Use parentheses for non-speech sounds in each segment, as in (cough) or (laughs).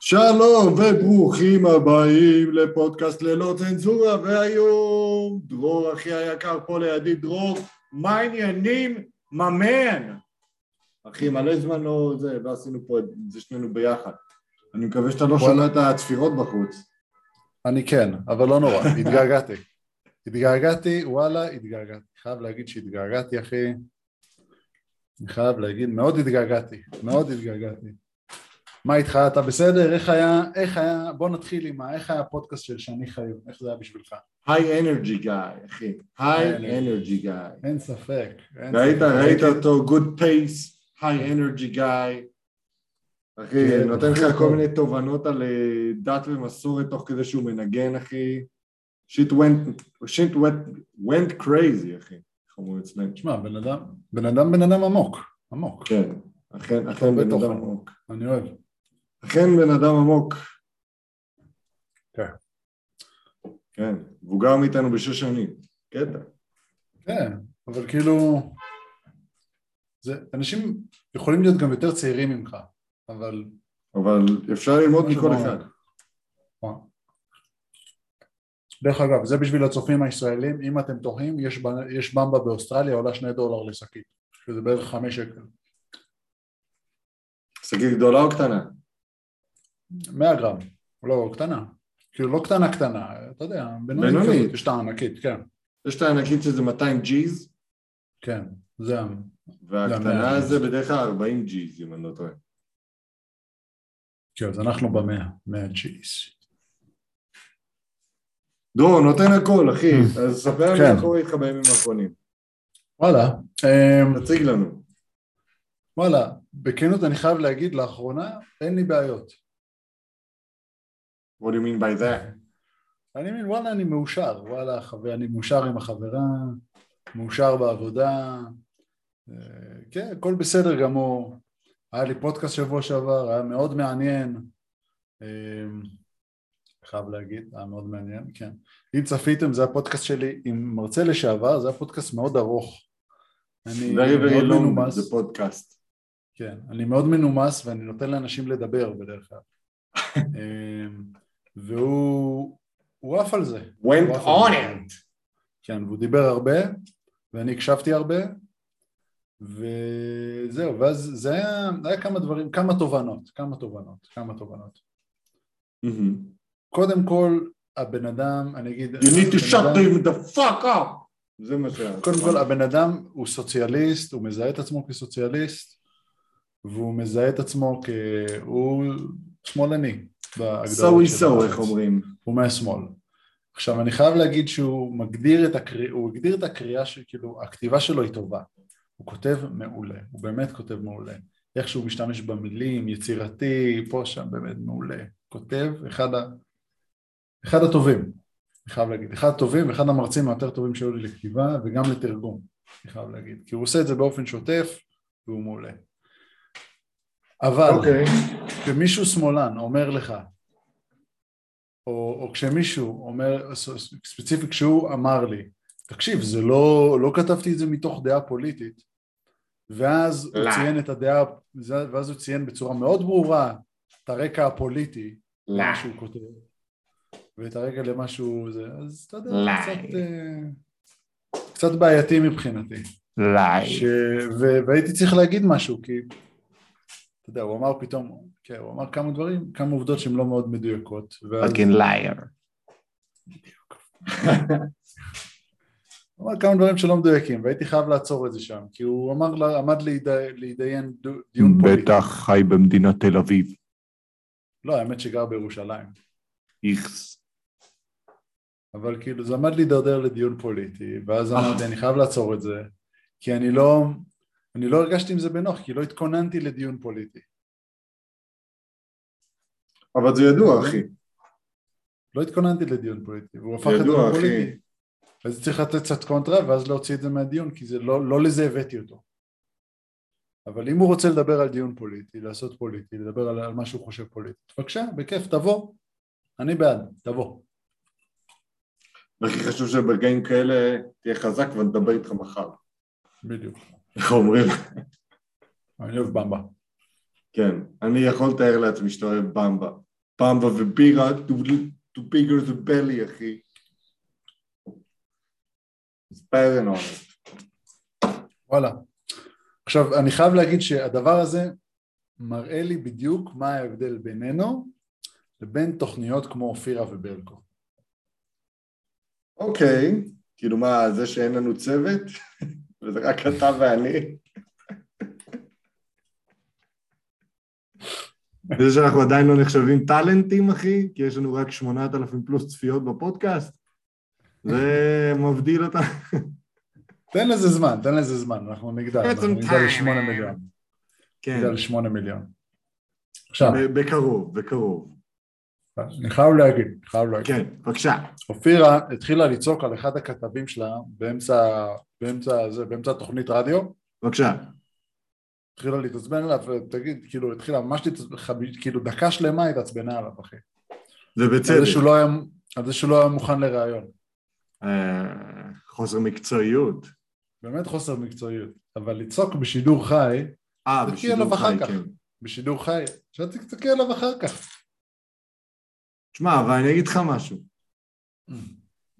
שלום וברוכים הבאים לפודקאסט ללא צנזורה והיום דרור אחי היקר פה לידי דרור מה העניינים ממן אחי מלא זמן לא זה ועשינו פה את זה שנינו ביחד אני מקווה שאתה לא שומע את הצפירות בחוץ אני כן, אבל לא נורא, (laughs) התגעגעתי. התגעגעתי, וואלה, התגעגעתי. חייב להגיד שהתגעגעתי, אחי. אני חייב להגיד, מאוד התגעגעתי, מאוד התגעגעתי. מה איתך, אתה בסדר? איך היה, איך היה, בוא נתחיל עם ה... איך היה הפודקאסט של שני חיון, איך זה היה בשבילך? היי אנרגי גיא אחי היי אנרגי גיא אין ספק. ראית. ראית אותו גוד פייס היי אנרגי גיא אחי כן, נותן לך כל. מיני תובנות על אה, דת ומסורת תוך כדי שהוא מנגן אחי שיט went שיט went went crazy אחי איך אומרים אצלנו תשמע, בן אדם, בן אדם בן אדם עמוק, עמוק. כן אכן אכן בן. אדם עמוק אני אוהב. אכן בן אדם עמוק כן. כן מבוגר מאיתנו בשש שנים קטע כן, אבל כאילו... זה, אנשים יכולים להיות גם יותר צעירים ממך, אבל... אבל אפשר ללמוד מכל. אחד דרך אגב, זה בשביל הצופים הישראלים, אם אתם תוהים, יש, יש במבה באוסטרליה, עולה שני דולר לשקית, שזה בערך חמש שקל. שקית גדולה או קטנה? 100 גרם, לא קטנה, כאילו לא קטנה קטנה, אתה יודע, בינונית יש את הענקית, כן, יש את הענקית שזה 200 ג'יז. כן, זה, והקטנה זה בדרך כלל 40 ג'יז אם אני לא טועה. כן, אז אנחנו במאה, 100 ג'יס. דרור נותן הכל אחי (laughs) אז ספר לנו כן. מה קורה איתך בימים האחרונים. וואלה, אמ, תציג לנו. וואלה, בכנות אני חייב להגיד, לאחרונה אין לי בעיות. What do you mean by that? אני מבין, וואלה, אני מאושר, וואלה, חבר, אני מאושר עם החברה, מאושר בעבודה, אה, כן, הכל בסדר גמור. היה לי פודקאסט שבוע שעבר, היה מאוד מעניין, אה, חייב להגיד, היה מאוד מעניין, כן. אם צפיתם, זה הפודקאסט שלי עם מרצה לשעבר, זה היה פודקאסט מאוד ארוך. אני Very very מאוד long מנומס, זה פודקאסט כן, אני מאוד מנומס ואני נותן לאנשים לדבר בדרך כלל. (laughs) והוא הוא עף על זה. went on it כן, והוא דיבר הרבה, ואני הקשבתי הרבה, וזהו, ואז זה היה, היה כמה דברים, כמה תובנות, כמה תובנות, כמה תובנות. Mhm. קודם כל, הבן אדם, אני אגיד... You need to shut them the fuck up זה מה ש... קודם כל, הבן אדם הוא סוציאליסט, הוא מזהה את עצמו כסוציאליסט, והוא מזהה את עצמו כ... הוא שמאלני בהגדרות סווי של סו הארץ. איך אומרים הוא מהשמאל. עכשיו אני חייב להגיד שהוא מגדיר את הקריאה, הוא הגדיר את הקריאה שכאילו הכתיבה שלו היא טובה, הוא כותב מעולה, הוא באמת כותב מעולה, איך שהוא משתמש במילים, יצירתי, פה שם באמת מעולה, כותב אחד, ה... אחד הטובים, אני חייב להגיד, אחד הטובים ואחד המרצים היותר טובים שהיו לי לכתיבה וגם לתרגום, אני חייב להגיד, כי הוא עושה את זה באופן שוטף והוא מעולה. אבל אוקיי כשמישהו שמאלן אומר לך, או, או כשמישהו אומר, ספציפית כשהוא אמר לי, תקשיב, זה לא, לא כתבתי את זה מתוך דעה פוליטית, ואז הוא לא. ציין את הדעה, ואז הוא ציין בצורה מאוד ברורה את הרקע הפוליטי לא. למה שהוא כותב, ואת הרקע למה שהוא זה, אז אתה יודע, לא. קצת, אה, קצת בעייתי מבחינתי. ש... ו... והייתי צריך להגיד משהו כי אתה יודע הוא אמר פתאום כן, הוא אמר כמה דברים כמה עובדות שהן לא מאוד מדויקות ואז fucking liar. (laughs) הוא אמר כמה דברים שלא מדויקים והייתי חייב לעצור את זה שם כי הוא אמר עמד. להתדיין דיון פוליטי בטח חי במדינת תל אביב. לא האמת שגר בירושלים איכס. אבל כאילו זה עמד להידרדר לדיון פוליטי ואז. אמרתי אני חייב לעצור את זה כי אני לא אני לא הרגשתי עם זה בנוח כי לא התכוננתי לדיון פוליטי אבל זה ידוע אחי לא התכוננתי לדיון פוליטי, והוא הפך ידוע, את זה. לפוליטי. אז צריך לתת קצת קונטרה ואז להוציא את זה מהדיון, כי זה לא, לא לזה הבאתי אותו. אבל אם הוא רוצה לדבר על דיון פוליטי, לעשות פוליטי, לדבר על, על מה שהוא חושב פוליטי, בבקשה, בכיף, תבוא. אני בעד, תבוא. והכי חשוב שברגעים כאלה תהיה חזק ונדבר איתך מחר בדיוק. איך אומרים? אני אוהב במבה. כן, אני יכול לתאר לעצמי שאתה אוהב במבה. במבה ובירה, to, bigger the belly, אחי. It's better than honest. וואלה. עכשיו, אני חייב להגיד שהדבר הזה מראה לי בדיוק מה ההבדל בינינו לבין תוכניות כמו אופירה וברקו. אוקיי, כאילו מה, זה שאין לנו צוות? וזה רק אתה ואני? וזה שאנחנו עדיין לא נחשבים טאלנטים, אחי, כי יש לנו רק 8,000 פלוס צפיות בפודקאסט, זה מבדיל אותה. תן לזה זמן, תן לזה זמן, אנחנו נגדל, אנחנו נגדל לשמונה מיליון. כן, נגדל לשמונה מיליון. עכשיו, בקרוב, בקרוב. אני חייב להגיד, אני חייב להגיד. כן, בבקשה. אופירה התחילה לצעוק על אחד הכתבים שלה באמצע, באמצע, זה, באמצע תוכנית רדיו, בבקשה. התחילה להתעצבן עליו, ותגיד, כאילו, התחילה ממש להתעצבן, כאילו דקה שלמה התעצבנה עליו, אחי. על זה ובצדק. שהוא לא היה, על זה שהוא לא היה מוכן לראיון. אה, חוסר מקצועיות. באמת חוסר מקצועיות. אבל לצעוק בשידור חי, אה, תסתכלי בשידור חי. כן. בשידור חי, שאתה תסתכל עליו אחר כך. תשמע, אבל אני אגיד לך משהו.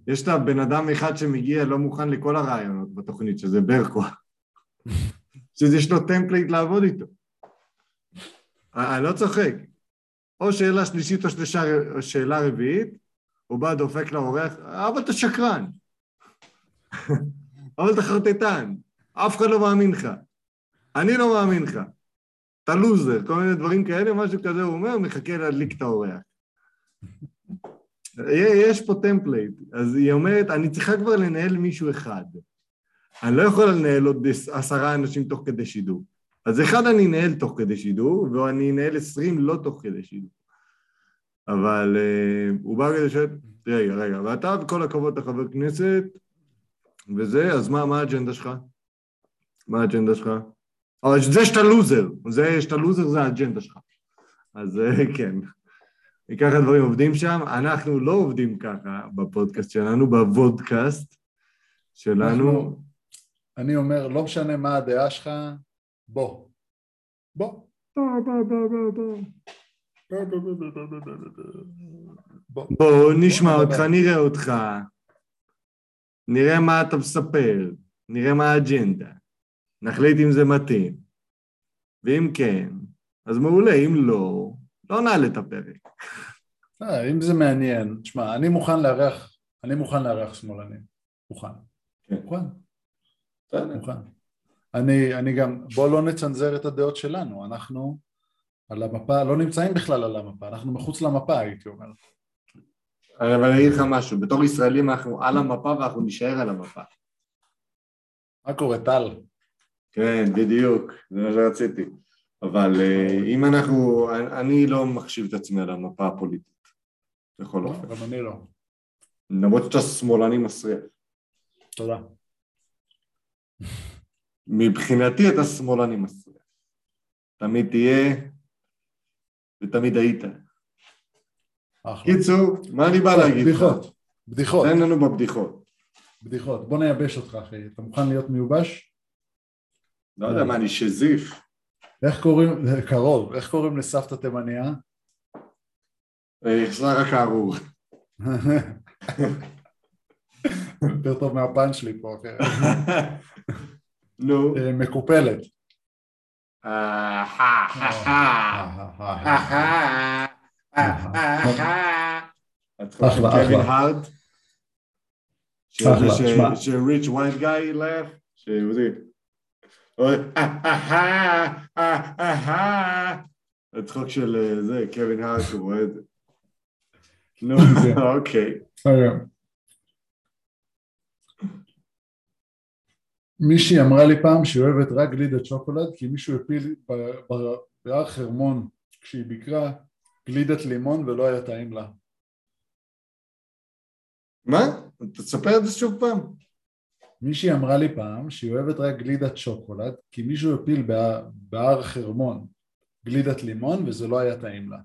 יש את הבן אדם אחד שמגיע לא מוכן לכל הרעיונות בתוכנית, שזה ברקו. שיש לו template לעבוד איתו. אני לא צוחק. או שאלה שלישית או או שאלה רביעית, הוא בא דופק לאורח, אבל אתה שקרן. (laughs) אבל אתה חרטטן. אף אחד לא מאמין לך. אני לא מאמין לך. אתה לוזר, כל מיני דברים כאלה, משהו כזה הוא אומר, מחכה להדליק את האורח. יש פה template, אז היא אומרת, אני צריכה כבר לנהל מישהו אחד. אני לא יכולה לנהל עוד עשרה אנשים תוך כדי שידור. אז אחד אני אנהל תוך כדי שידור, ואני אנהל עשרים לא תוך כדי שידור. אבל uh, הוא בא כדי ש... רגע, רגע, ואתה, וכל הכבוד, אתה חבר כנסת, וזה, אז מה, מה האג'נדה שלך? מה האג'נדה שלך? אבל זה שאתה לוזר, זה שאתה לוזר זה האג'נדה שלך. אז uh, כן. ככה דברים עובדים שם. אנחנו לא עובדים ככה בפודקאסט שלנו, בוודקאסט שלנו. אנחנו- אני אומר, לא משנה מה הדעה שלך, בוא. בוא. בוא, בוא, בוא, בוא, בוא. בוא. בוא נשמע אותך. נראה אותך, נראה מה אתה מספר, נראה מה האג'נדה, נחליט אם זה מתאים, ואם כן, אז מעולה, אם לא, לא נעלה את הפרק. אה, אם זה מעניין, תשמע, אני מוכן לארח, אני מוכן לארח שמאלנים. מוכן. כן. מוכן. מוכן. אני, אני גם, בוא לא נצנזר את הדעות שלנו, אנחנו על המפה, לא נמצאים בכלל על המפה, אנחנו מחוץ למפה הייתי אומר. אבל אני אגיד לך משהו, בתור ישראלים אנחנו על המפה ואנחנו נישאר על המפה. מה קורה טל? כן, בדיוק, זה מה שרציתי. אבל אה, אם אנחנו, אני- אני לא מחשיב את עצמי על המפה הפוליטית, בכל אופן. גם אני לא. למרות שאתה שמאלני מסריח. תודה. מבחינתי אתה שמאלני מסריח. תמיד תהיה ותמיד היית. אחלה. קיצור, מה אני בא להגיד לך? בדיחות, בדיחות, תן לנו בבדיחות. בדיחות. בוא נייבש אותך אחי, אתה מוכן להיות מיובש? לא יודע מה, אני שזיף. איך קוראים, קרוב, איך קוראים לסבתא תימניה? אה, שרה כארור. יותר טוב מהפאנץ' שלי פה. נו. אה, מקופלת. אה, אה, אה, אה, אה, אה. אחלה, שריץ' ווייט גאי הצחוק של אה, זה, קווין הארט, הוא רואה את זה. נו. (laughs) אוקיי. רגע. מישהי אמרה לי פעם שהיא אוהבת רק גלידת שוקולד כי מישהו הפיל בהר חרמון כשהיא ביקרה גלידת לימון ולא היה טעים לה. מה? תספר את זה שוב פעם. מישהי אמרה לי פעם שהיא אוהבת רק גלידת שוקולד כי מישהו הפיל בהר, בהר חרמון גלידת לימון וזה לא היה טעים לה.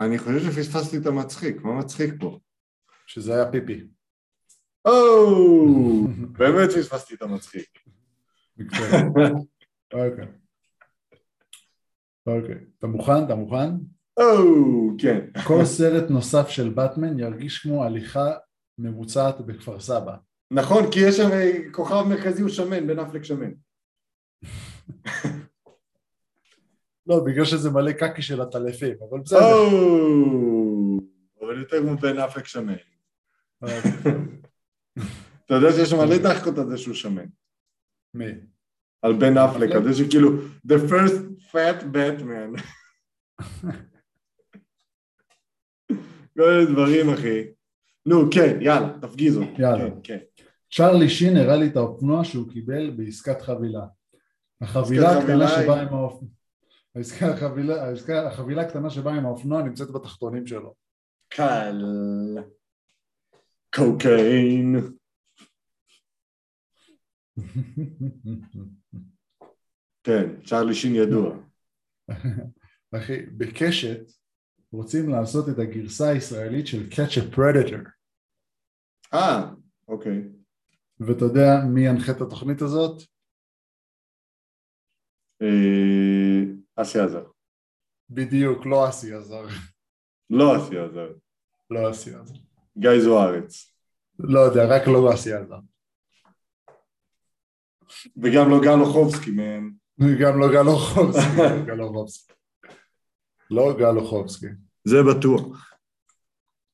אני חושב שפספסתי את המצחיק, מה מצחיק פה? שזה היה פיפי. או, באמת פספסתי את המצחיק. אוקיי. אוקיי. אתה מוכן? אתה מוכן? או, כן. כל סרט נוסף של באטמן ירגיש כמו הליכה ממוצעת בכפר סבא. נכון, כי יש שם כוכב מרכזי הוא שמן, בן אפלק שמן. (laughs) לא, בגלל שזה מלא קקי של הטלפים, אבל בסדר. אבל יותר כמו בן אפלק שמן. (laughs) אתה יודע שיש מלא דחקות על זה שהוא שמן. מי? על בן אפלק, על זה שכאילו, the first fat Batman. (laughs) כל מיני דברים, אחי. נו, כן, יאללה, תפגיז אותי. יאללה. כן, כן. צ'רלי שין הראה לי את האופנוע שהוא קיבל בעסקת חבילה. החבילה הקטנה שבאה עם האופנוע. החבילה- הקטנה שבאה עם האופנוע נמצאת בתחתונים שלו. קל. קוקאין. (laughs) כן, צ'רלי שין ידוע. אחי, בקשת רוצים לעשות את הגרסה הישראלית של Catch a Predator. אה, אוקיי. ואתה יודע מי ינחה את התוכנית הזאת? אה, אסי עזר. בדיוק, לא אסי עזר. לא אסי עזר. לא אסי עזר. גיא זוארץ. לא יודע, רק לא אסי עזר. וגם לא גל אוחובסקי, מן. גם לא גל אוחובסקי. לא גל אוחובסקי. זה בטוח.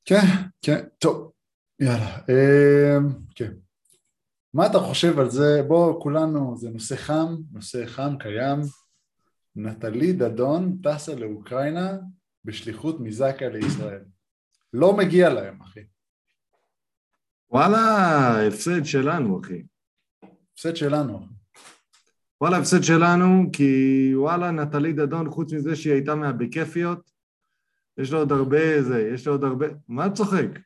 כן, כן, טוב, יאללה. אמ, כן. מה אתה חושב על זה? בוא, כולנו, זה נושא חם, נושא חם, קיים. נטלי דדון טסה לאוקראינה בשליחות מזק"א לישראל. לא מגיע להם, אחי. וואלה, הפסד שלנו, אחי. הפסד שלנו. וואלה, הפסד שלנו, כי וואלה, נטלי דדון, חוץ מזה שהיא הייתה מהבכיפיות, יש לה עוד הרבה זה, יש לה עוד הרבה... מה אתה צוחק?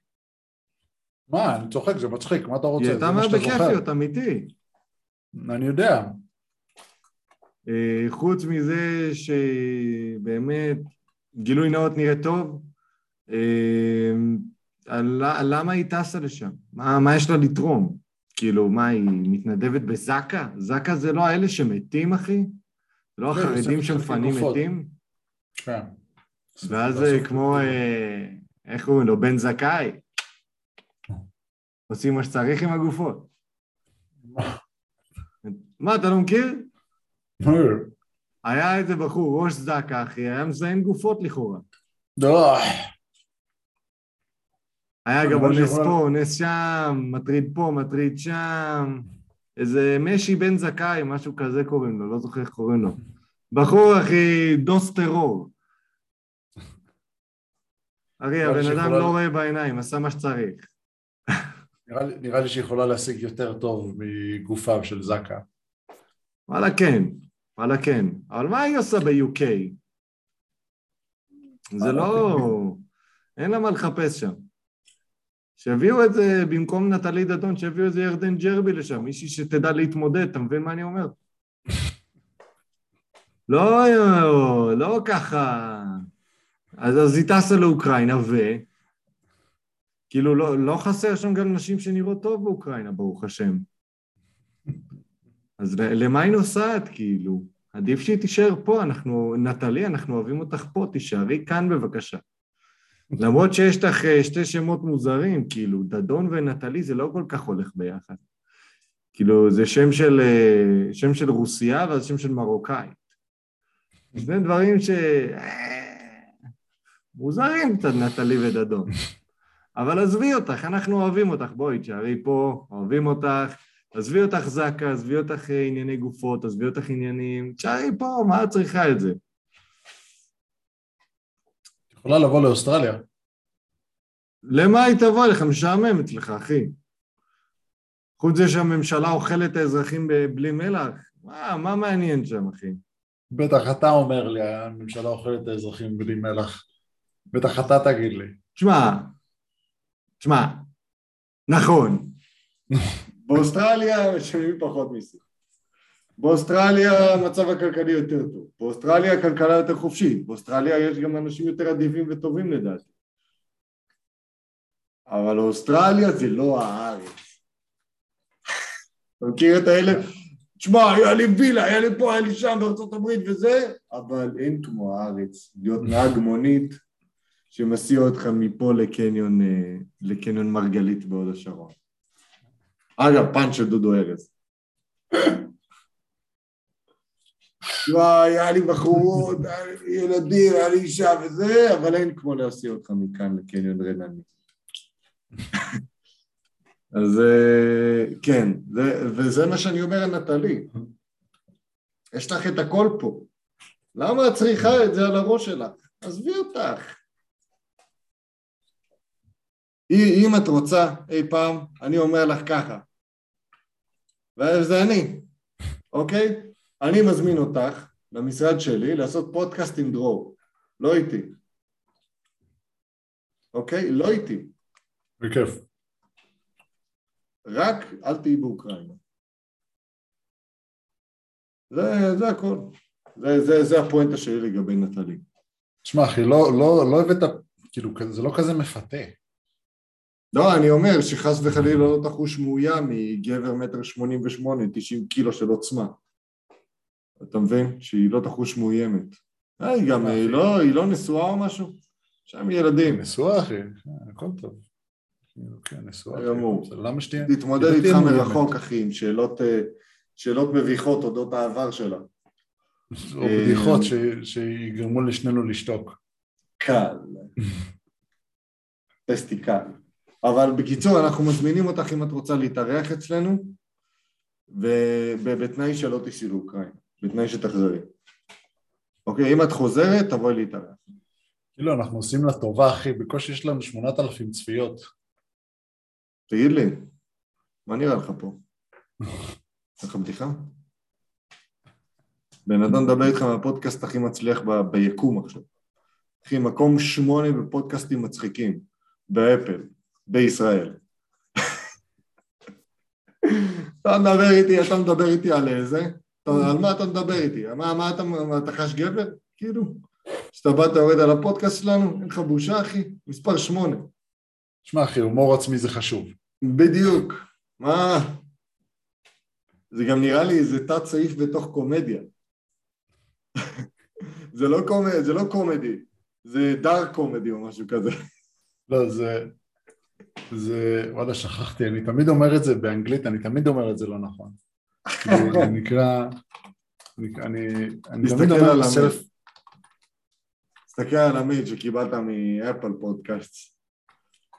מה, אני צוחק, זה מצחיק, מה אתה רוצה? היא הייתה זוכר. מהבכיפיות, אמיתי. אני יודע. אה, חוץ מזה שבאמת גילוי נאות נראה טוב, אה, למה היא טסה לשם? מה, מה יש לה לתרום? כאילו, מה, היא מתנדבת בזק"א? זק"א זה לא האלה שמתים, אחי? לא כן, החרדים שמפנים. מתים? כן. ואז כמו. אה, איך קוראים לו? בן זכאי. עושים מה שצריך עם הגופות. מה, אתה לא מכיר? היה איזה בחור, ראש זק"א, אחי, היה מזיין גופות לכאורה. לא, היה גם אונס שיכול- פה, אונס שם, מטריד פה, מטריד שם. איזה משי בן זכאי, משהו כזה קוראים לו, לא זוכר איך קוראים לו. בחור, אחי, דוס טרור. לי הבן אדם לא רואה בעיניים, עשה מה שצריך. נראה לי- נראה לי שיכולה להשיג יותר טוב מגופיו של זקה. וואלה כן, וואלה כן. אבל מה היא עושה ב-UK? זה לא... אין לה מה לחפש שם. שיביאו את זה במקום נטלי דדון, שיביאו איזה ירדן ג'רבי לשם, מישהי שתדע להתמודד, אתה מבין מה אני אומר? לא, לא ככה... אז, אז היא טסה לאוקראינה ו... כאילו, לא, לא חסר שם גם נשים שנראות טוב באוקראינה, ברוך השם. אז למה היא נוסעת, כאילו? עדיף שהיא תישאר פה, אנחנו... נטלי, אנחנו אוהבים אותך פה, תישארי כאן בבקשה. למרות שיש לך אה, שתי שמות מוזרים, כאילו, דדון ונטלי זה לא כל כך הולך ביחד. כאילו, זה שם של, אה, שם של רוסיה ואז שם של מרוקאית. שני דברים ש... מוזרים קצת, נטלי ודדון. (laughs) אבל עזבי אותך, אנחנו אוהבים אותך, בואי, תשארי פה, אוהבים אותך, עזבי אותך זקה, עזבי אותך אה, ענייני גופות, עזבי אותך עניינים, תשארי פה, מה את צריכה את זה? יכולה לבוא לאוסטרליה. למה היא תבוא לך? משעמם אצלך, אחי. חוץ מזה שהממשלה אוכלת את האזרחים בלי מלח, מה, מה מעניין שם, אחי? בטח אתה אומר לי, הממשלה אוכלת את האזרחים בלי מלח. בטח אתה תגיד לי. תשמע, תשמע, נכון. באוסטרליה משלמים פחות מיסים. באוסטרליה המצב הכלכלי יותר טוב. באוסטרליה הכלכלה יותר חופשית. באוסטרליה יש גם אנשים יותר אדיבים וטובים לדעתי. אבל אוסטרליה זה לא הארץ. אתה מכיר את האלה? תשמע, היה לי וילה, היה לי פה, היה לי שם בארצות הברית וזה, אבל אין כמו הארץ, להיות נהג מונית שמסיע אותך מפה לקניון, אה, לקניון מרגלית בהוד השרון. אגב, פאנץ' של דודו ארז. וואי, היה לי בחורות, היה לי ילדים, היה לי אישה וזה, אבל אין כמו להסיע אותך מכאן לקניון רנני. (laughs) אז אה, כן, זה, וזה מה שאני אומר על נטלי. יש לך את הכל פה. למה את צריכה את זה על הראש שלך? עזבי אותך. אם את רוצה אי פעם, אני אומר לך ככה, וזה אני, אוקיי? אני מזמין אותך למשרד שלי לעשות פודקאסט עם דרור, לא איתי, אוקיי? לא איתי. בכיף. רק אל תהיי באוקראינה. זה, זה הכל. זה, זה, זה הפואנטה שלי לגבי נטלי. תשמע אחי, לא, לא, לא הבאת, כאילו, זה לא כזה מפתה. לא, אני אומר שחס וחלילה לא תחוש מאוים מגבר מטר שמונים ושמונה, תשעים קילו של עוצמה. אתה מבין? שהיא לא תחוש מאוימת. אה, היא גם, היא לא, היא לא נשואה או משהו? שם ילדים. נשואה אחי, כן, הכל טוב. כן, נשואה. למה שתהיה? תתמודד איתך. מרחוק, אחי, עם שאלות, אה, מביכות אודות העבר שלה. או בדיחות ש- שיגרמו לשנינו לשתוק. קל. (laughs) טסטי קל. אבל בקיצור, אנחנו מזמינים אותך אם את רוצה להתארח אצלנו, ובתנאי שלא תיסעי לאוקראינה, בתנאי שתחזרי. אוקיי, אם את חוזרת, תבואי להתארח. כאילו, אנחנו עושים לה טובה, אחי, בקושי יש לנו 8,000 צפיות. תגיד לי, מה נראה לך פה? יש לך בדיחה? בן אדם מדבר איתך מהפודקאסט הכי מצליח ב- ביקום עכשיו. אחי, מקום שמונה בפודקאסטים מצחיקים, באפל, בישראל. אתה מדבר איתי, אתה מדבר איתי על איזה? על מה אתה מדבר איתי? מה, מה אתה, מה, אתה חש גבר? כאילו? כשאתה בא, אתה יורד על הפודקאסט שלנו? אין לך בושה, אחי? מספר שמונה. שמע, אחי, הומור עצמי זה חשוב. בדיוק. מה? זה גם נראה לי איזה תת סעיף בתוך קומדיה. (laughs) זה, לא. זה לא קומדי, זה דארק קומדי או משהו כזה. לא, זה... זה... וואלה, שכחתי, אני תמיד אומר את זה באנגלית, אני תמיד אומר את זה לא נכון. (laughs) זה נקרא... אני, אני, אני תמיד על אומר המייל. סלף... תסתכל על המייל שקיבלת מאפל פודקאסט.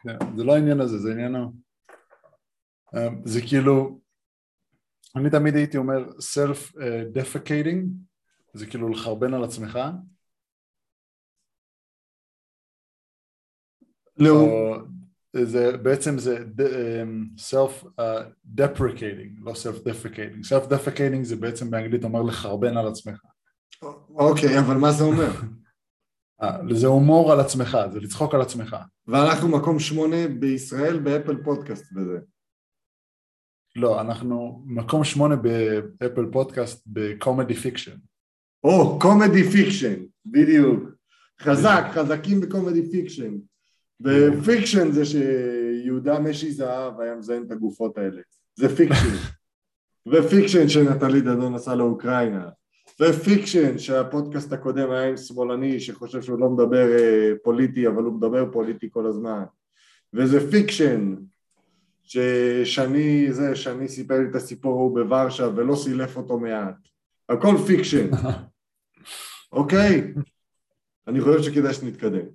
כן, זה לא העניין הזה, זה עניין ה... אה, זה כאילו... אני תמיד הייתי אומר self-defecating, זה כאילו לחרבן על עצמך, לא, זה בעצם זה um, self-deprecating, לא self-defecating. self-defecating זה בעצם באנגלית אומר לחרבן על עצמך. אוקיי, אבל מה זה אומר? (laughs) אה, זה הומור על עצמך, זה לצחוק על עצמך. ואנחנו מקום שמונה בישראל באפל פודקאסט בזה. לא, אנחנו מקום שמונה באפל פודקאסט ב comedy fiction. או, comedy fiction, בדיוק. חזק, חזקים ב comedy fiction. ו fiction זה שיהודה משי זהב היה מזיין את הגופות האלה. זה fiction. (laughs) ו fiction שנטלי דדון נסע לאוקראינה. ו fiction שהפודקאסט הקודם היה עם שמאלני שחושב שהוא לא מדבר אה, פוליטי אבל הוא מדבר פוליטי כל הזמן. וזה fiction ששני, זה, שני סיפר לי את הסיפור ההוא בוורשה ולא סילף אותו מעט. הכל fiction, (laughs) אוקיי? אני חושב שכדאי שנתקדם.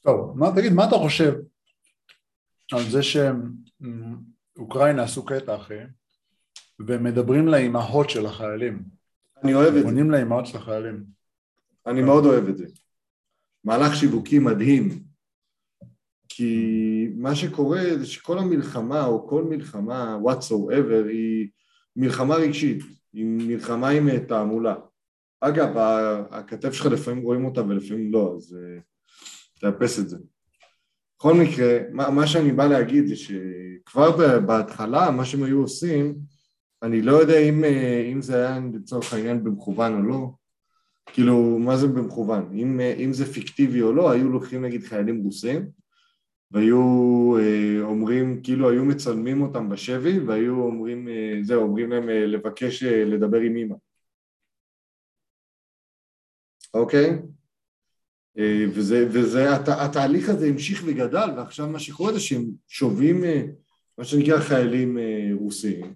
טוב, מה, תגיד, מה אתה חושב על זה שאוקראינה עשו קטע אחי, ומדברים לאימהות של החיילים, אני אוהב את זה, עונים לאימהות של החיילים. אני מאוד אוהב את זה. מהלך שיווקי מדהים, כי מה שקורה זה שכל המלחמה, או כל מלחמה, whatsoever, היא מלחמה רגשית, היא מלחמה עם תעמולה. אגב, ה- הכתב שלך לפעמים רואים אותה ולפעמים לא, אז אה, תאפס את זה. בכל מקרה, מה, מה שאני בא להגיד זה שכבר בהתחלה, מה שהם היו עושים, אני לא יודע אם, אה, אם זה היה לצורך העניין במכוון או לא, כאילו, מה זה במכוון? אם, אה, אם זה פיקטיבי או לא, היו לוקחים נגיד חיילים רוסים, והיו אה, אומרים, כאילו היו מצלמים אותם בשבי והיו אומרים, אה, זהו, אומרים להם לבקש לדבר עם אימא. אוקיי? אה, וזה, וזה, הת, התהליך הזה המשיך וגדל, ועכשיו מה שקורה זה שהם שובים אה, מה שנקרא חיילים אה, רוסיים,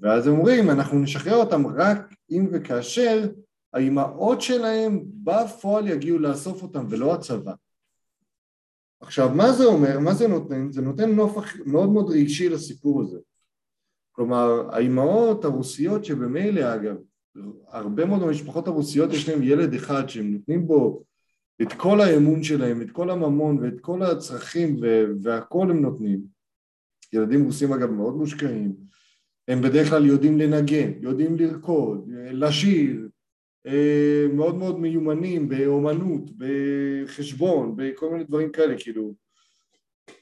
ואז הם אומרים, אנחנו נשחרר אותם רק אם וכאשר האימהות שלהם בפועל יגיעו לאסוף אותם ולא הצבא. עכשיו, מה זה אומר? מה זה נותן? זה נותן נופח מאוד מאוד רגשי לסיפור הזה. כלומר, האימהות הרוסיות שבמילא, אגב, הרבה מאוד מהמשפחות הרוסיות יש להם ילד אחד שהם נותנים בו את כל האמון שלהם, את כל הממון ואת כל הצרכים והכל הם נותנים. ילדים רוסים אגב מאוד מושקעים, הם בדרך כלל יודעים לנגן, יודעים לרקוד, לשיר, אה, מאוד מאוד מיומנים באומנות, בחשבון, בכל מיני דברים כאלה, כאילו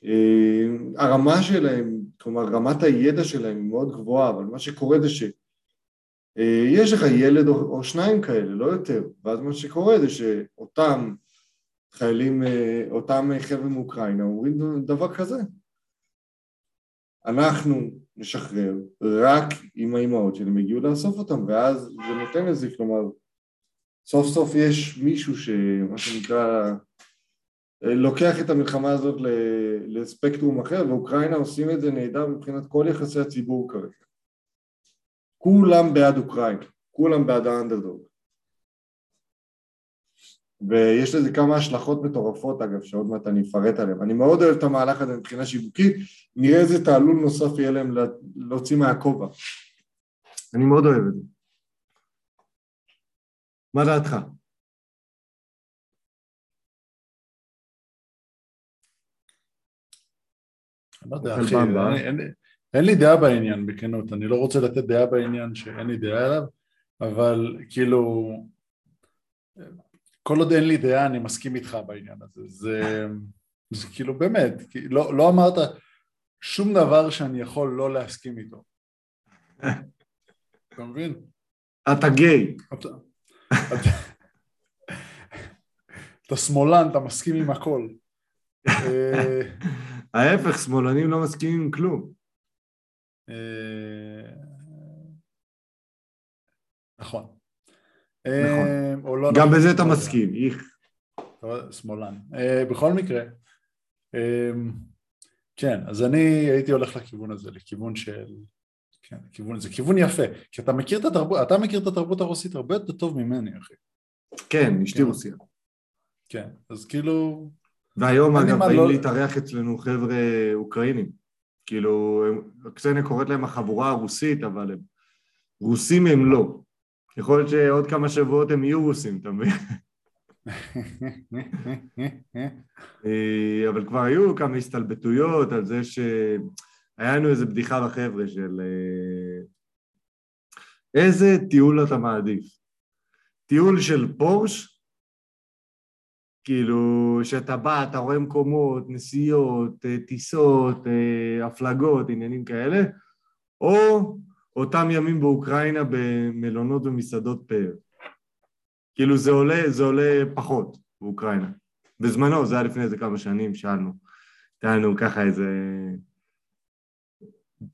אה, הרמה שלהם, כלומר רמת הידע שלהם היא מאוד גבוהה, אבל מה שקורה זה שיש אה, לך ילד או, או שניים כאלה, לא יותר, ואז מה שקורה זה שאותם חיילים, אותם חבר'ה מאוקראינה אומרים דבר כזה, אנחנו נשחרר רק אם האימהות שלהם יגיעו לאסוף אותם, ואז זה נותן לזה, כלומר, סוף סוף יש מישהו שמה שנקרא לוקח את המלחמה הזאת לספקטרום אחר, ואוקראינה עושים את זה נהדר מבחינת כל יחסי הציבור כרגע. כולם בעד אוקראינה, כולם בעד האנדרדוג. ויש לזה כמה השלכות מטורפות אגב, שעוד מעט אני אפרט עליהן. אני מאוד אוהב את המהלך הזה מבחינה שיווקית, נראה איזה תעלול נוסף יהיה להם להוציא מהכובע. אני מאוד אוהב את זה. מה דעתך? לא יודע, אחי, אין לי דעה בעניין, בכנות, אני לא רוצה לתת דעה בעניין שאין לי דעה עליו, אבל כאילו, כל עוד אין לי דעה אני מסכים איתך בעניין הזה, זה, זה כאילו באמת, לא, לא אמרת שום דבר שאני יכול לא להסכים איתו, אתה מבין? אתה גיי. אתה שמאלן, אתה מסכים עם הכל. אה, ההפך, שמאלנים לא מסכימים עם כלום. אה, נכון. נכון. לא גם בזה אתה מסכים, איך. שמאלן. בכל מקרה, כן, אז אני הייתי הולך לכיוון הזה, לכיוון של... כן, כיוון, זה כיוון יפה, כי אתה מכיר את התרבות, אתה מכיר את התרבות הרוסית הרבה יותר טוב ממני, אחי. כן, אשתי כן. רוסיה. כן, אז כאילו... והיום אגב באים לא... להתארח אצלנו חבר'ה אוקראינים. כאילו, קסניה קוראת להם החבורה הרוסית, אבל הם... רוסים הם לא. יכול להיות שעוד כמה שבועות הם יהיו רוסים, אתה מבין? (laughs) אה, אבל כבר היו כמה הסתלבטויות על זה שהיה לנו איזה בדיחה בחבר'ה של אה, איזה טיול אתה מעדיף? טיול של פורש? כאילו, שאתה בא, אתה רואה מקומות, נסיעות, אה, טיסות, הפלגות, עניינים כאלה, או אותם ימים באוקראינה במלונות ומסעדות פאר. כאילו זה עולה, זה עולה פחות באוקראינה. בזמנו, זה היה לפני איזה כמה שנים, שאלנו. לנו ככה איזה...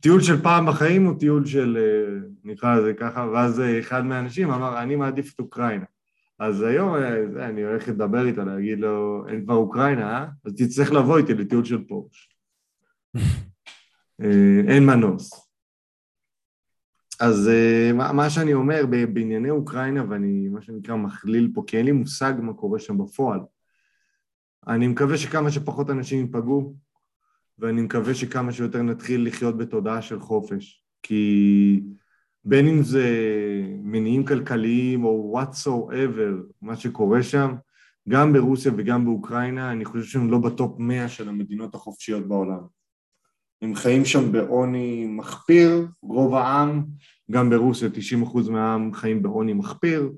טיול של פעם בחיים הוא טיול של, אה, נקרא לזה ככה, ואז אחד מהאנשים אמר, אני מעדיף את אוקראינה. אז היום אה, אני הולך לדבר איתו, להגיד לו, אין כבר אוקראינה, אה? אז תצטרך לבוא איתי לטיול של פורש. (laughs) אה, אין מנוס. אז uh, מה, מה שאני אומר בענייני אוקראינה, ואני מה שנקרא מכליל פה, כי אין לי מושג מה קורה שם בפועל. אני מקווה שכמה שפחות אנשים ייפגעו, ואני מקווה שכמה שיותר נתחיל לחיות בתודעה של חופש. כי בין אם זה מניעים כלכליים או whatsoever, מה שקורה שם, גם ברוסיה וגם באוקראינה, אני חושב שהם לא בטופ 100 של המדינות החופשיות בעולם. הם חיים שם בעוני מחפיר, רוב העם, גם ברוסיה 90% מהעם חיים בעוני מחפיר,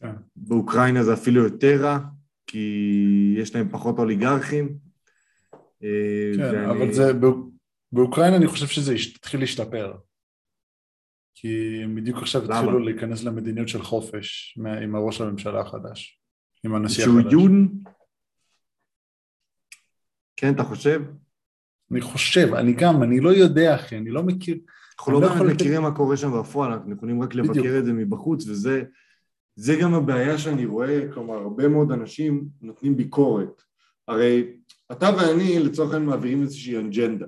כן. באוקראינה זה אפילו יותר רע, כי יש להם פחות אוליגרכים. אה, כן, ואני... אבל זה, באוקראינה אני חושב שזה התחיל להשתפר. כי הם בדיוק עכשיו למה? התחילו להיכנס למדיניות של חופש עם הראש הממשלה החדש, עם הנשיא החדש. שהוא יון? כן, אתה חושב? אני חושב, אני גם, אני לא יודע אחי, אני לא מכיר, אנחנו לא לא באמת מכירים מה קורה שם בפועל, אנחנו יכולים רק לבקר. את זה מבחוץ, וזה זה גם הבעיה שאני רואה, כלומר, הרבה מאוד אנשים נותנים ביקורת. הרי אתה ואני לצורך העניין מעבירים איזושהי אג'נדה.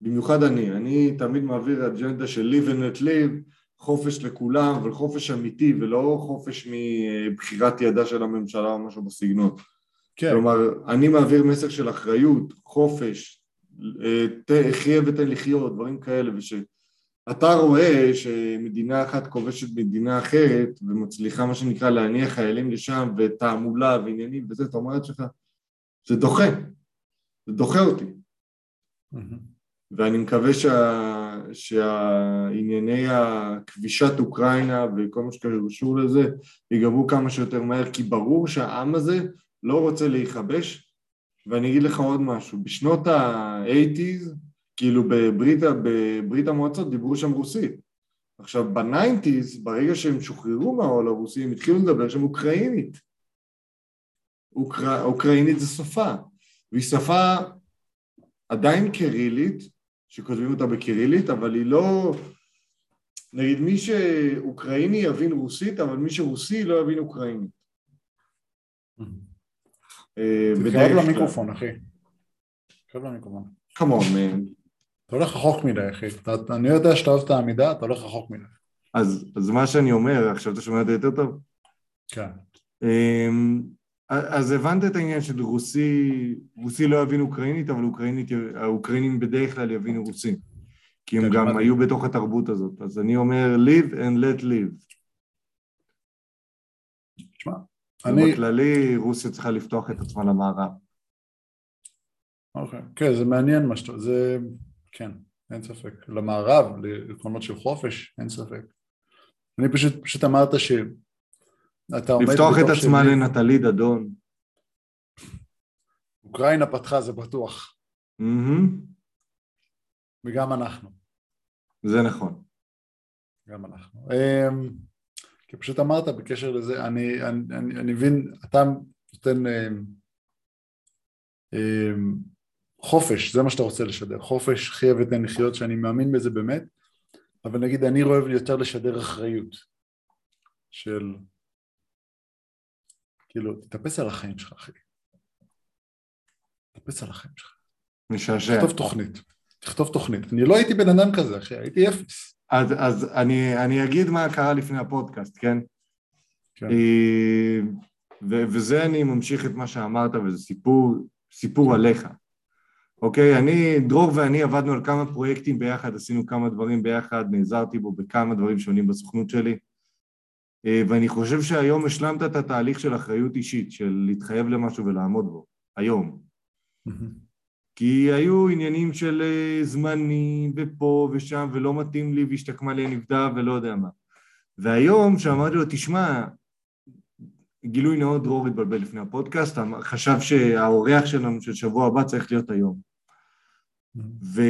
במיוחד אני, אני תמיד מעביר אג'נדה של live and let live, חופש לכולם, אבל חופש אמיתי ולא חופש מבחירת ידה של הממשלה או משהו בסגנון. כן, כלומר, אני מעביר מסר של אחריות, חופש, חיה ותן לחיות, דברים כאלה, ושאתה רואה שמדינה אחת כובשת מדינה אחרת ומצליחה מה שנקרא להניח חיילים לשם ותעמולה ועניינים וזה, אתה אומר לעצמך, זה דוחה, זה דוחה אותי. מהמם. ואני מקווה שה... שהענייני הכבישת אוקראינה וכל מה שקשור לזה ייגמרו כמה שיותר מהר, כי ברור שהעם הזה לא רוצה להיכבש, ואני אגיד לך עוד משהו, בשנות ה-80's, כאילו בברית, בברית המועצות דיברו שם רוסית. עכשיו ב-90's, ברגע שהם שוחררו מהעול הרוסי, הם התחילו לדבר שם אוקראינית. אוקרא... אוקראינית זה שפה, והיא שפה עדיין קרילית, שכותבים אותה בקרילית, אבל היא לא... נגיד מי שאוקראיני יבין רוסית, אבל מי שרוסי לא יבין אוקראינית. אה, תתקרב כלל. למיקרופון אחי, תתקרב למיקרופון. כמון, man. אתה הולך רחוק מדי אחי, אני יודע שאתה אוהב את העמידה, אתה הולך רחוק מדי. אז, מה שאני אומר, עכשיו אתה שומע את זה יותר טוב? כן, אמ, אז הבנת את העניין של רוסי, לא יבין אוקראינית, אבל אוקראינית, האוקראינים בדרך כלל יבינו רוסי. כי הם כן, גם. היו בתוך התרבות הזאת. אז אני אומר live and let live. אני, בכללי רוסיה צריכה לפתוח את עצמה למערב. אוקיי, כן, זה מעניין מה שאתה, זה, כן, אין ספק. למערב, לעקרונות של חופש, אין ספק. אני פשוט, פשוט אמרת שאתה עומד לפתוח את עצמה שלי- לנטלי דדון. אוקראינה פתחה, זה בטוח, מהמם, וגם אנחנו, זה נכון. גם אנחנו. אמ, כי פשוט אמרת בקשר לזה, אני, אני, אני, אני מבין, אתה נותן אמ, אמ, חופש, זה מה שאתה רוצה לשדר, חופש, חיה ותן לחיות, שאני מאמין בזה באמת, אבל נגיד אני אוהב יותר לשדר אחריות, של כאילו, תתאפס על החיים שלך אחי, תתאפס על החיים שלך, משעשע. תכתוב תוכנית, תכתוב תוכנית, אני לא הייתי בן אדם כזה אחי, הייתי אפס, אז, אז אני, אני אגיד מה קרה לפני הפודקאסט, כן? כן. אה, ו- וזה אני ממשיך את מה שאמרת, וזה סיפור, סיפור עליך. אוקיי, אני, דרור ואני עבדנו על כמה פרויקטים ביחד, עשינו כמה דברים ביחד, נעזרתי בו בכמה דברים שונים בסוכנות שלי, אה, ואני חושב שהיום השלמת את התהליך של אחריות אישית, של להתחייב למשהו ולעמוד בו, היום. כי היו עניינים של אה, זמנים ופה ושם ולא מתאים לי והשתקמה לי הנבדה ולא יודע מה. והיום שאמרתי לו, תשמע, גילוי נאות דרור התבלבל לפני הפודקאסט, אמר- חשב שהאורח שלנו של שבוע הבא צריך להיות היום. ו...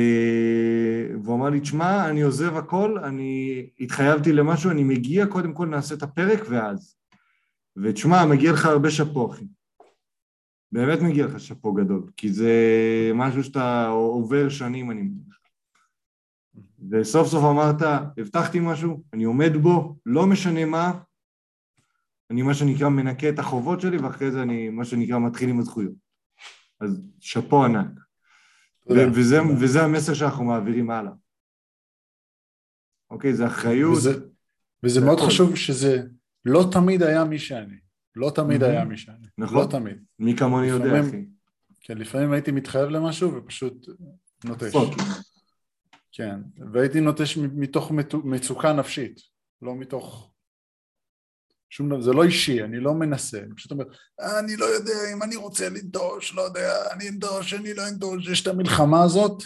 והוא אמר לי, תשמע, אני עוזב הכל, אני התחייבתי למשהו, אני מגיע, קודם כל נעשה את הפרק ואז. ותשמע, מגיע לך הרבה שאפו, אחי. באמת מגיע לך שאפו גדול, כי זה משהו שאתה עובר שנים, אני מניח. וסוף סוף אמרת, הבטחתי משהו, אני עומד בו, לא משנה מה, אני מה שנקרא מנקה את החובות שלי, ואחרי זה אני מה שנקרא מתחיל עם הזכויות. אז שאפו ענק. תודה, וזה, תודה. וזה המסר שאנחנו מעבירים הלאה. אוקיי, זה אחריות. וזה, וזה זה מאוד. חשוב שזה לא תמיד היה מי שאני, לא תמיד. היה מי שאני, נכון. לא תמיד. מי כמוני יודע, אחי. כן, לפעמים הייתי מתחייב למשהו ופשוט נוטש. כן, והייתי נוטש מתוך מצו- מצוקה נפשית, לא מתוך... שום דבר, זה לא אישי, אני לא מנסה, אני פשוט אומר, אני לא יודע אם אני רוצה לנטוש, לא יודע, אני אנטוש, אני לא אנטוש, יש את המלחמה הזאת,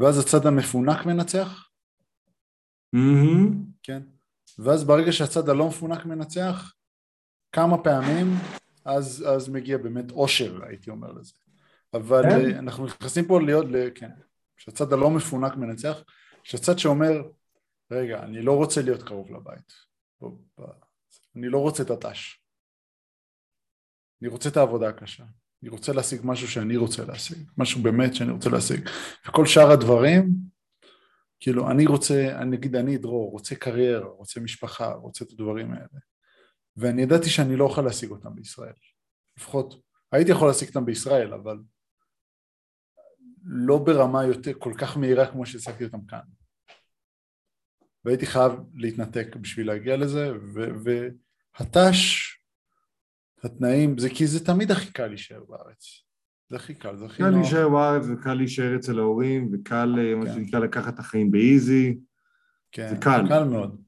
ואז הצד המפונק מנצח, מהמם. כן? ואז ברגע שהצד הלא מפונק מנצח, כמה פעמים, אז, אז מגיע באמת אושר, הייתי אומר לזה. אבל כן. אה, אנחנו נכנסים פה להיות, כן, שהצד הלא מפונק מנצח, שהצד שאומר, רגע, אני לא רוצה להיות קרוב לבית, אני לא רוצה את הת"ש, אני רוצה את העבודה הקשה, אני רוצה להשיג משהו שאני רוצה להשיג, משהו באמת שאני רוצה להשיג. וכל שאר הדברים, כאילו, אני רוצה, אני אגיד, אני דרור, רוצה קריירה, רוצה משפחה, רוצה את הדברים האלה. ואני ידעתי שאני לא אוכל להשיג אותם בישראל. לפחות, הייתי יכול להשיג אותם בישראל, אבל לא ברמה יותר, כל כך מהירה כמו שהשגתי אותם כאן. והייתי חייב להתנתק בשביל להגיע לזה, והת"ש, התנאים, זה כי זה תמיד הכי קל להישאר בארץ. זה הכי קל, זה הכי קל נוח. להישאר בארץ וקל להישאר אצל ההורים, וקל, אה, מה כן. שנקרא, לקחת את החיים באיזי. כן, זה קל. קל מאוד.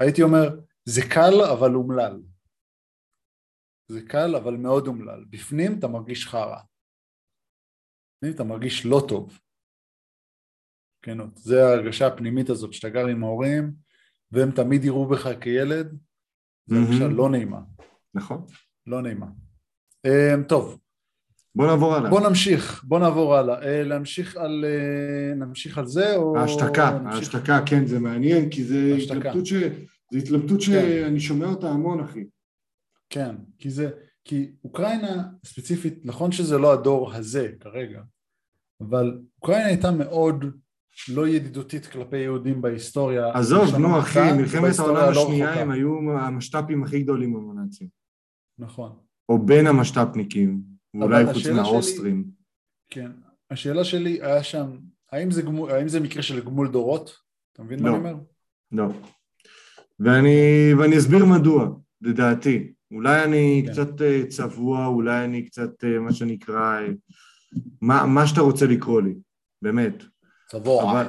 הייתי אומר, זה קל אבל אומלל. זה קל אבל מאוד אומלל. בפנים אתה מרגיש חרא. בפנים אתה מרגיש לא טוב. כנות. זה ההרגשה הפנימית הזאת שאתה גר עם ההורים והם תמיד יראו בך כילד, זו. הרגשה לא נעימה. נכון. לא נעימה. אמ, טוב, בוא נעבור הלאה. בוא נמשיך, בוא נעבור הלאה. אה, להמשיך על, אה, נמשיך על זה או... ההשתקה, ההשתקה, כן, זה מעניין, כי זה השתקה. התלבטות ש... זו התלבטות שאני שומע אותה המון, אחי. כן, כי זה, כי אוקראינה ספציפית, נכון שזה לא הדור הזה כרגע, אבל אוקראינה הייתה מאוד לא ידידותית כלפי יהודים בהיסטוריה. עזוב, נו אחי, מלחמת העולם השנייה. הם היו המשת"פים הכי גדולים עם הנאצים. נכון, או בין המשת"פניקים, ואולי אבל חוץ מהאוסטרים. כן. השאלה שלי היה שם, האם זה, גמול, האם זה מקרה של גמול דורות? אתה מבין מה לא. אני אומר? לא. ואני, ואני אסביר מדוע, לדעתי. אולי אני כן. קצת אה, צבוע, אולי אני קצת, אה, מה שנקרא, אה, מה, מה שאתה רוצה לקרוא לי, באמת. צבוע. אבל,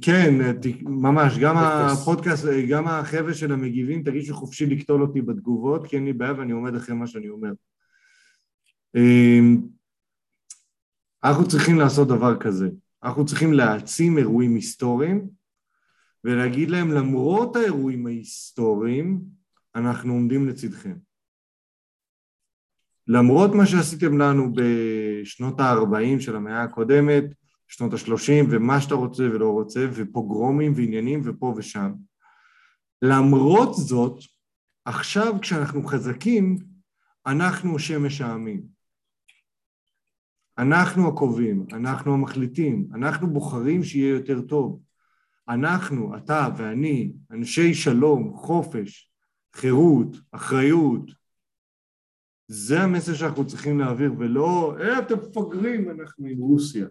כן, ת- ממש, גם. הפודקאסט, גם החבר'ה של המגיבים, תרגישו חופשי לקטול אותי בתגובות, כי אין לי בעיה ואני עומד אחרי מה שאני אומר. אמ, אנחנו צריכים לעשות דבר כזה, אנחנו צריכים להעצים אירועים היסטוריים ולהגיד להם למרות האירועים ההיסטוריים, אנחנו עומדים לצדכם. למרות מה שעשיתם לנו בשנות ה-40 של המאה הקודמת, שנות ה-30 ומה שאתה רוצה ולא רוצה, ופוגרומים ועניינים ופה ושם. למרות זאת, עכשיו כשאנחנו חזקים, אנחנו שמש העמים. אנחנו הקובעים, אנחנו המחליטים, אנחנו בוחרים שיהיה יותר טוב. אנחנו, אתה ואני, אנשי שלום, חופש, חירות, אחריות. זה המסר שאנחנו צריכים להעביר, ולא, אה, אתם מפגרים, אנחנו עם רוסיה.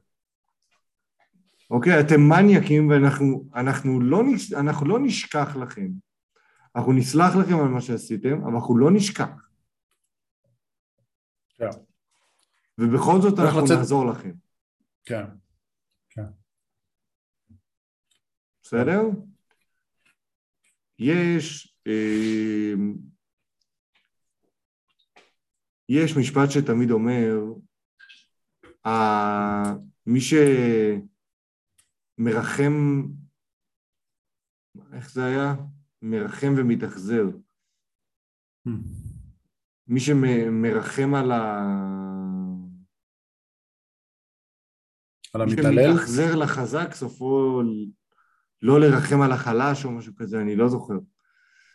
אוקיי, אתם מניאקים ואנחנו אנחנו לא, נש- אנחנו לא נשכח לכם. אנחנו נסלח לכם על מה שעשיתם, אבל אנחנו לא נשכח. כן. ובכל זאת אנחנו לצאת- נעזור לכם, כן. בסדר? יש, אה, יש משפט שתמיד אומר, מי שמרחם, איך זה היה? מרחם ומתאכזר. מי שמרחם על ה... על מי המתעלל? שמתאכזר לחזק, סופו לא לרחם על החלש או משהו כזה, אני לא זוכר.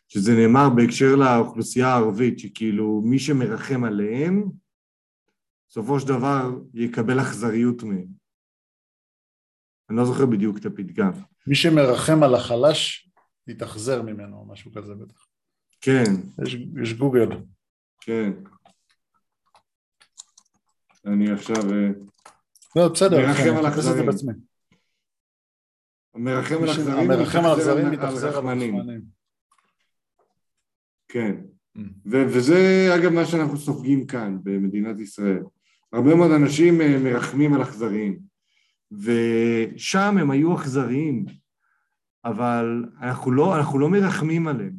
שזה נאמר בהקשר לאוכלוסייה הערבית, שכאילו מי שמרחם עליהם, בסופו של דבר יקבל אכזריות מהם. אני לא זוכר בדיוק את הפתגם. מי שמרחם על החלש, יתאכזר ממנו, או משהו כזה בטח. כן, יש, יש גוגל. כן. אני עכשיו... אה, לא, בסדר, מרחם אני על את זה אכזרים. המרחם על אכזרים, המרחם על אכזרים מתאכזר על רחמנים. כן. Mm. וזה אגב מה שאנחנו סופגים כאן במדינת ישראל. הרבה מאוד אנשים אה, מרחמים על אכזריים, ושם הם היו אכזריים, אבל אנחנו לא, אנחנו לא מרחמים עליהם.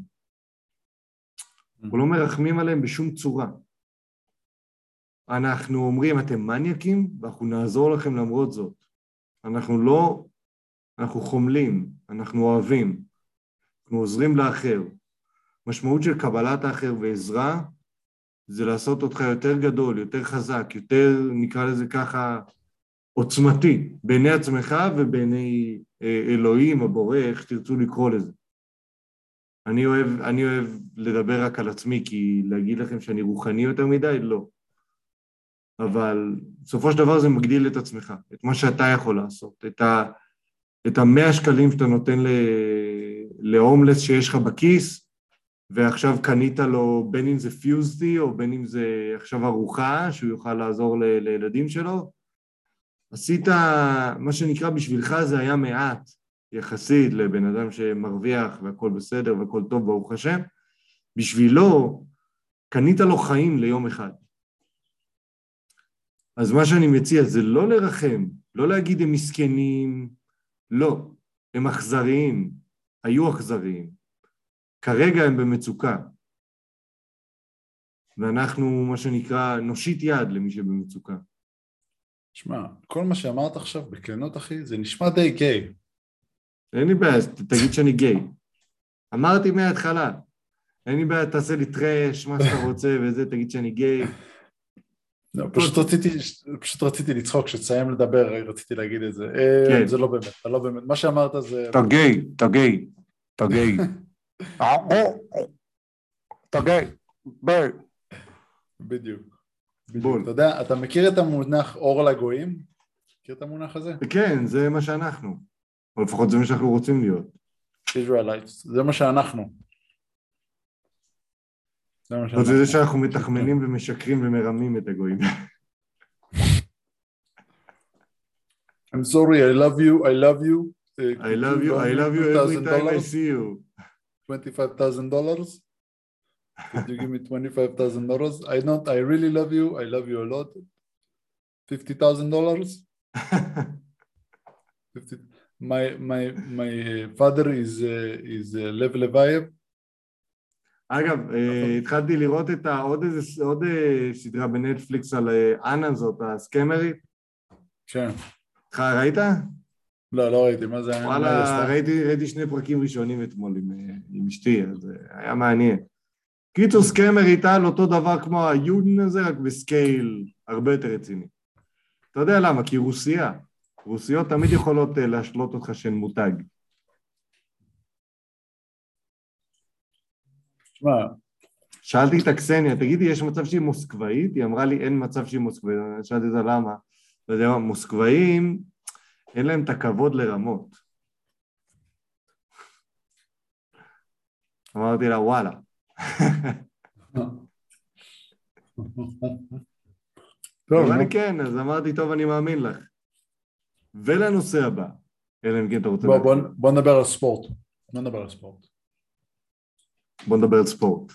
אנחנו לא מרחמים עליהם בשום צורה. אנחנו אומרים, אתם מניאקים, ואנחנו נעזור לכם למרות זאת. אנחנו לא, אנחנו חומלים, אנחנו אוהבים, אנחנו עוזרים לאחר. משמעות של קבלת האחר ועזרה זה לעשות אותך יותר גדול, יותר חזק, יותר, נקרא לזה ככה, עוצמתי, בעיני עצמך ובעיני אה, אלוהים, הבורא, איך שתרצו לקרוא לזה. אני אוהב, אני אוהב לדבר רק על עצמי, כי להגיד לכם שאני רוחני יותר מדי, לא. אבל בסופו של דבר זה מגדיל את עצמך, את מה שאתה יכול לעשות, את, ה, את המאה שקלים שאתה נותן להומלס שיש לך בכיס, ועכשיו קנית לו בין אם זה פיוזדי או בין אם זה עכשיו ארוחה שהוא יוכל לעזור ל, לילדים שלו, עשית מה שנקרא בשבילך זה היה מעט יחסית לבן אדם שמרוויח והכל בסדר והכל טוב ברוך השם, בשבילו קנית לו חיים ליום אחד. אז מה שאני מציע זה לא לרחם, לא להגיד הם מסכנים, לא, הם אכזריים, היו אכזריים. כרגע הם במצוקה. ואנחנו, מה שנקרא, נושיט יד למי שבמצוקה. שמע, כל מה שאמרת עכשיו בכנות, אחי, זה נשמע די גיי. אין לי בעיה, תגיד שאני גיי. אמרתי מההתחלה. אין לי בעיה, תעשה לי טרש, מה שאתה רוצה וזה, תגיד שאני גיי. לא, פשוט רציתי, פשוט רציתי לצחוק, כשתסיים לדבר רציתי להגיד את זה. כן. זה לא באמת, אתה לא באמת. מה שאמרת זה... אתה גיי, אתה גיי, אתה גיי. (laughs) אתה גיי. ביי. בדיוק. בול. אתה יודע, אתה מכיר את המונח אור לגויים? מכיר את המונח הזה? כן, זה מה שאנחנו. או לפחות זה מה שאנחנו רוצים להיות. Israelites. זה מה שאנחנו. זה מה חוץ מזה שאנחנו מתחמנים ומשקרים ומרמים את הגויים. (laughs) I'm sorry, I love you, I love you. Uh, I love you, I love you every time I see you. $25,000? Could you give me $25,000? I don't, I really love you, I love you a lot. $50,000? (laughs) 50 My, my, my uh, father is, uh, is uh, Lev Levayev. אגב, אה, התחלתי לראות את עוד איזה, עוד אה, סדרה בנטפליקס על אה, אנה זאת, הסקמרית. כן. ראית? לא, לא ראיתי, מה זה וואלה? ראיתי, ראיתי שני פרקים ראשונים אתמול עם, עם אשתי, אז היה מעניין. קיצור, סקמרית על אותו דבר כמו היודן הזה, רק בסקייל הרבה יותר רציני. אתה יודע למה? כי רוסיה. רוסיות תמיד יכולות להשלות אותך שהן מותג. תשמע, שאלתי את הקסניה, תגידי, יש מצב שהיא מוסקבאית? היא אמרה לי, אין מצב שהיא מוסקבאית. שאלתי אותה למה. אתה יודע מה, מוסקבאים, אין להם את הכבוד לרמות. אמרתי לה, וואלה. טוב. לי כן, אז אמרתי, טוב, אני מאמין לך. ולנושא הבא, אלא אם כן אתה רוצה... בוא. בוא, בוא נדבר על ספורט. בוא נדבר על ספורט. בוא נדבר על ספורט.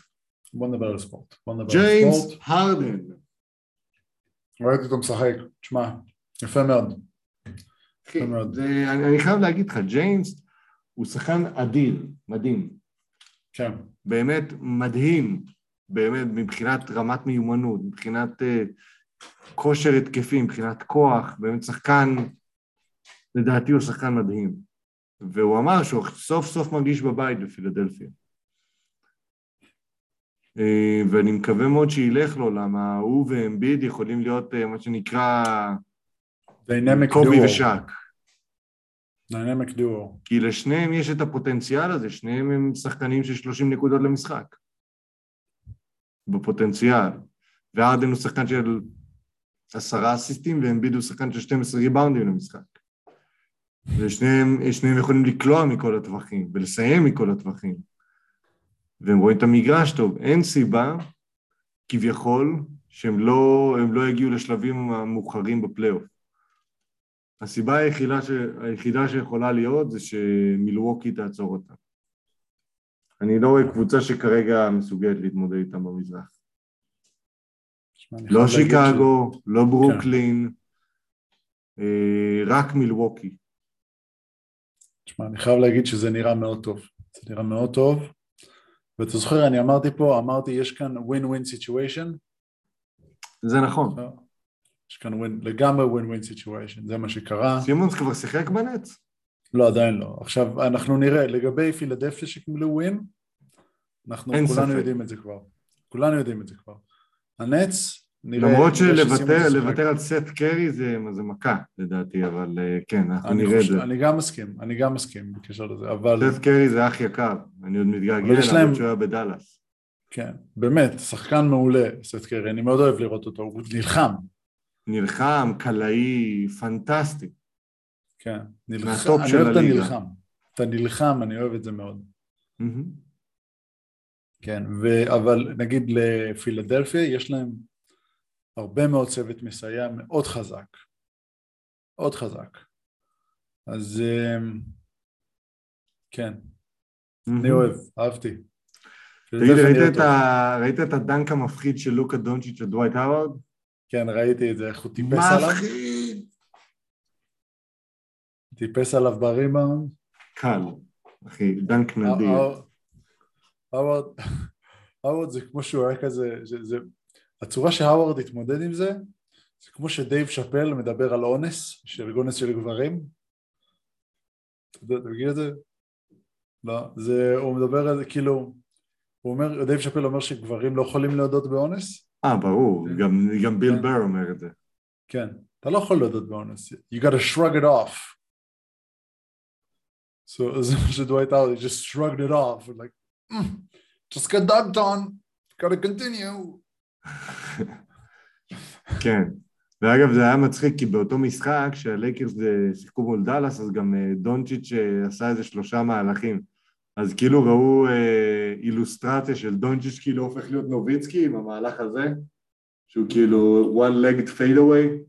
בוא נדבר על ספורט. ג'יימס. הרדן. ראיתי אותו משחק. תשמע, יפה מאוד. אחי, יפה מאוד. זה- אני אני חייב להגיד לך, ג'יימס הוא שחקן אדיר, מדהים. כן. באמת מדהים, באמת מבחינת רמת מיומנות, מבחינת אה, כושר התקפי, מבחינת כוח, באמת שחקן, לדעתי הוא שחקן מדהים. והוא אמר שהוא סוף סוף מרגיש בבית בפילדלפיה. אה, ואני מקווה מאוד שילך לו, למה הוא ואמביד יכולים להיות אה, מה שנקרא dynamic קובי דואו. ושאק. dynamic duo. כי לשניהם יש את הפוטנציאל הזה, שניהם הם שחקנים של 30 נקודות למשחק. בפוטנציאל. והארדן הוא שחקן של עשרה אסיסטים, ואמביד הוא שחקן של 12 ריבאונדים למשחק. ושניהם שניהם יכולים לקלוע מכל הטווחים, ולסיים מכל הטווחים. והם רואים את המגרש טוב. אין סיבה, כביכול, שהם לא, לא יגיעו לשלבים המאוחרים בפלייאוף. הסיבה היחידה, ש... היחידה שיכולה להיות זה שמילווקי תעצור אותם. אני לא רואה קבוצה שכרגע מסוגלת להתמודד איתם במזרח. לא שיקגו, לא ברוקלין, אה, רק מילווקי. תשמע, אני חייב להגיד שזה נראה מאוד טוב. זה נראה מאוד טוב. ואתה זוכר, אני אמרתי פה, אמרתי, יש כאן win-win situation. זה נכון. לא. יש כאן win, לגמרי win-win situation, זה מה שקרה. סימונס כבר שיחק בנץ? לא, עדיין לא. עכשיו, אנחנו נראה, לגבי פילדלפיה שקיבלו ווין, אנחנו כולנו ספק. יודעים את זה כבר. כולנו יודעים את זה כבר. הנץ, נראה... למרות שלוותר על סט קרי זה זה מכה לדעתי, אבל אה, כן, אנחנו אני, נראה את זה. אני גם מסכים, אני גם מסכים בקשר לזה, אבל סט קרי זה אח יקר, אני עוד מתגעגע אליו להם- עוד שהוא היה בדאלאס. כן, באמת, שחקן מעולה, סט קרי, אני מאוד אוהב לראות אותו, הוא נלחם, נלחם, קלעי, פנטסטי. כן. נלחם, אני אוהב את. הנלחם. אתה נלחם, אני אוהב את זה מאוד. מהמם. כן, ו... אבל נגיד לפילדלפיה יש להם הרבה מאוד צוות מסייע מאוד חזק. מאוד חזק. אז אמ, כן, אני. אוהב, אהבתי. תגיד, ראית את, טוב. ה... ראית את הדנק המפחיד של לוקה דונצ'יץ' לדווייט האווארד? כן, ראיתי את זה, איך הוא טיפס עליו, מפחיד! טיפס עליו בריבאונד. קל, אחי, דנק נדיר. האו- האווארד, האווארד זה כמו שהוא היה כזה, זה, זה, הצורה שהאווארד התמודד עם זה, זה כמו שדייב שאפל מדבר על אונס, של אונס של גברים. אתה יודע, אתה מכיר את זה? לא, זה, הוא מדבר על זה כאילו, הוא אומר, דייב שאפל אומר שגברים לא יכולים להודות באונס, אה, ברור, כן. גם, גם ביל כן. בר אומר את זה. כן, אתה לא יכול להודות באונס, you gotta shrug it off. So זה מה שדווייט האווארד, he just shrugged it off, like, "Mm, just got dunked on, gotta continue. כן. ואגב, זה היה מצחיק, כי באותו משחק, כשהלייקרס אה, שיחקו מול דאלאס, אז גם אה, דונצ'יץ' אה, עשה איזה שלושה מהלכים. אז כאילו ראו אה, אילוסטרציה של דונצ'יץ' כאילו הופך להיות נוביצקי עם המהלך הזה, שהוא כאילו one legged fade away.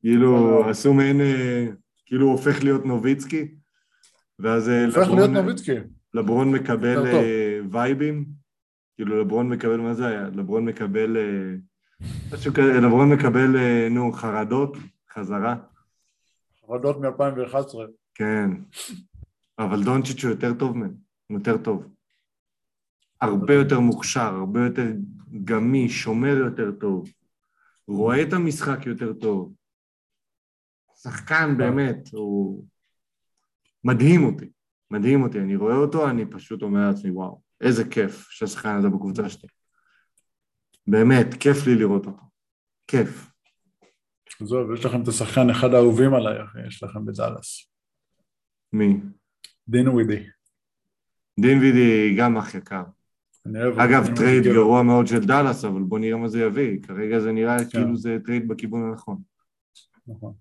כאילו וואו. עשו מעין, אה, כאילו הופך להיות נוביצקי, ואז הופך להיות לברון- נוביצקי. לברון מקבל. אה, וייבים, כאילו לברון מקבל, מה זה היה? לברון מקבל, אה, משהו כזה, לברון מקבל, אה, נו, חרדות, חזרה, חרדות מ-2011. כן. אבל דונצ'יץ' הוא יותר טוב מהם, הוא יותר טוב. הרבה יותר מוכשר, הרבה יותר גמיש, שומר יותר טוב, רואה את המשחק יותר טוב. שחקן באמת, הוא מדהים אותי, מדהים אותי. אני רואה אותו, אני פשוט אומר לעצמי, וואו, איזה כיף שהשחקן הזה בקבוצה שלי. באמת, כיף לי לראות אותו. כיף. עזוב, יש לכם את השחקן אחד האהובים עליי, אחי, יש לכם בדאלאס. מי? דין ווידי. דין וידי גם אח יקר. אגב, trade גרוע מאוד של דאלאס, אבל בוא נראה מה זה יביא. כרגע זה נראה כן. כאילו זה trade בכיוון הנכון. נכון.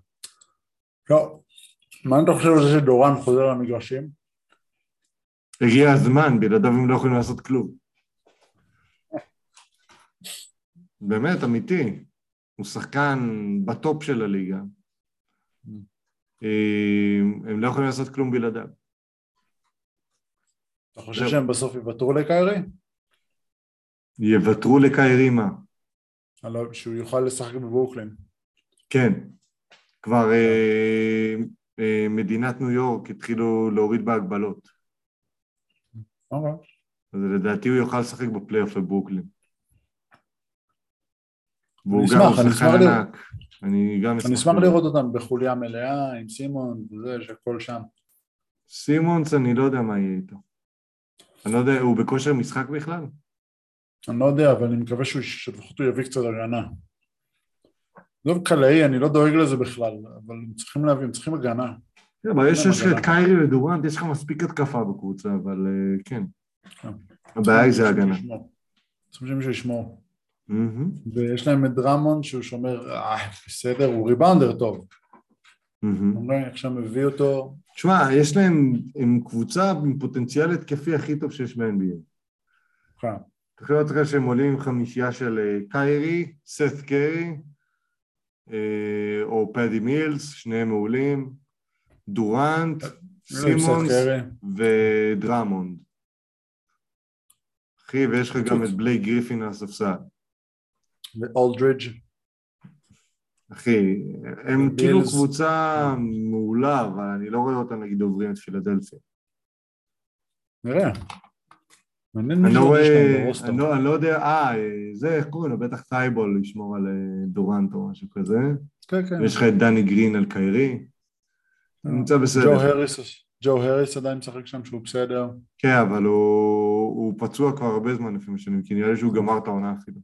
לא, מה אתה חושב על זה שדוראנט חוזר למגרשים? הגיע הזמן, בלעדיו הם לא יכולים לעשות כלום. באמת, אמיתי. הוא שחקן בטופ של הליגה. אה, הם לא יכולים לעשות כלום בלעדיו. אתה חושב. שהם בסוף יוותרו לקיירי? יוותרו לקיירי מה? על- שהוא יוכל לשחק בברוקלין. כן. כבר אה, אה, מדינת ניו יורק התחילו להוריד בהגבלות. אוקיי. אז לדעתי הוא יוכל לשחק בפלייאוף בברוקלין. והוא גם שחקן. ענק. אני גם אני אשמח לראות אותם בחוליה מלאה עם סימון וזה, שהכל שם. סימונס, אני לא יודע מה יהיה איתו. אני לא יודע, הוא בכושר משחק בכלל? אני לא יודע, אבל אני מקווה שלפחות הוא יביא קצת הגנה. עזוב קלעי, אני לא דואג לזה בכלל, אבל הם צריכים להביא, הם צריכים הגנה. כן, אבל יש אין יש לך. את קיירי ודורנט, יש לך מספיק התקפה בקבוצה, אבל אה, כן. כן. הבעיה היא זה הגנה. צריכים שמישהו ישמור. ויש להם את דרמונד שהוא שומר, אה, בסדר, הוא ריבאונדר טוב. שהם הביא אותו, תשמע, יש להם, הם קבוצה עם פוטנציאל התקפי הכי טוב שיש ב-NBA. כן. תחשוב לעצמך שהם עולים עם חמישייה של אה, קיירי, סת קרי, אה, או פדי מילס, שניהם מעולים, דורנט, סימונס סט קרי. ודרמונד. אחי, ויש לך גם את בלייק גריפין על הספסל. ואולדרידג'. אחי, הם. כאילו קבוצה מעולה, אבל אני לא רואה אותם נגיד עוברים את פילדלפיה. נראה. מעניין אני לא רואה, לא, אני לא יודע, אה, זה, איך קוראים לו? בטח טייבול לשמור על אה, דורנט או משהו כזה. כן, כן. ויש לך את דני גרין על קיירי. נמצא בסדר. ג'ו הריס, ג'ו הריס עדיין משחק שם שהוא בסדר. כן, אבל הוא, הוא פצוע כבר הרבה זמן לפי מה שאני מבין, כי נראה לי שהוא גמר את העונה אפילו.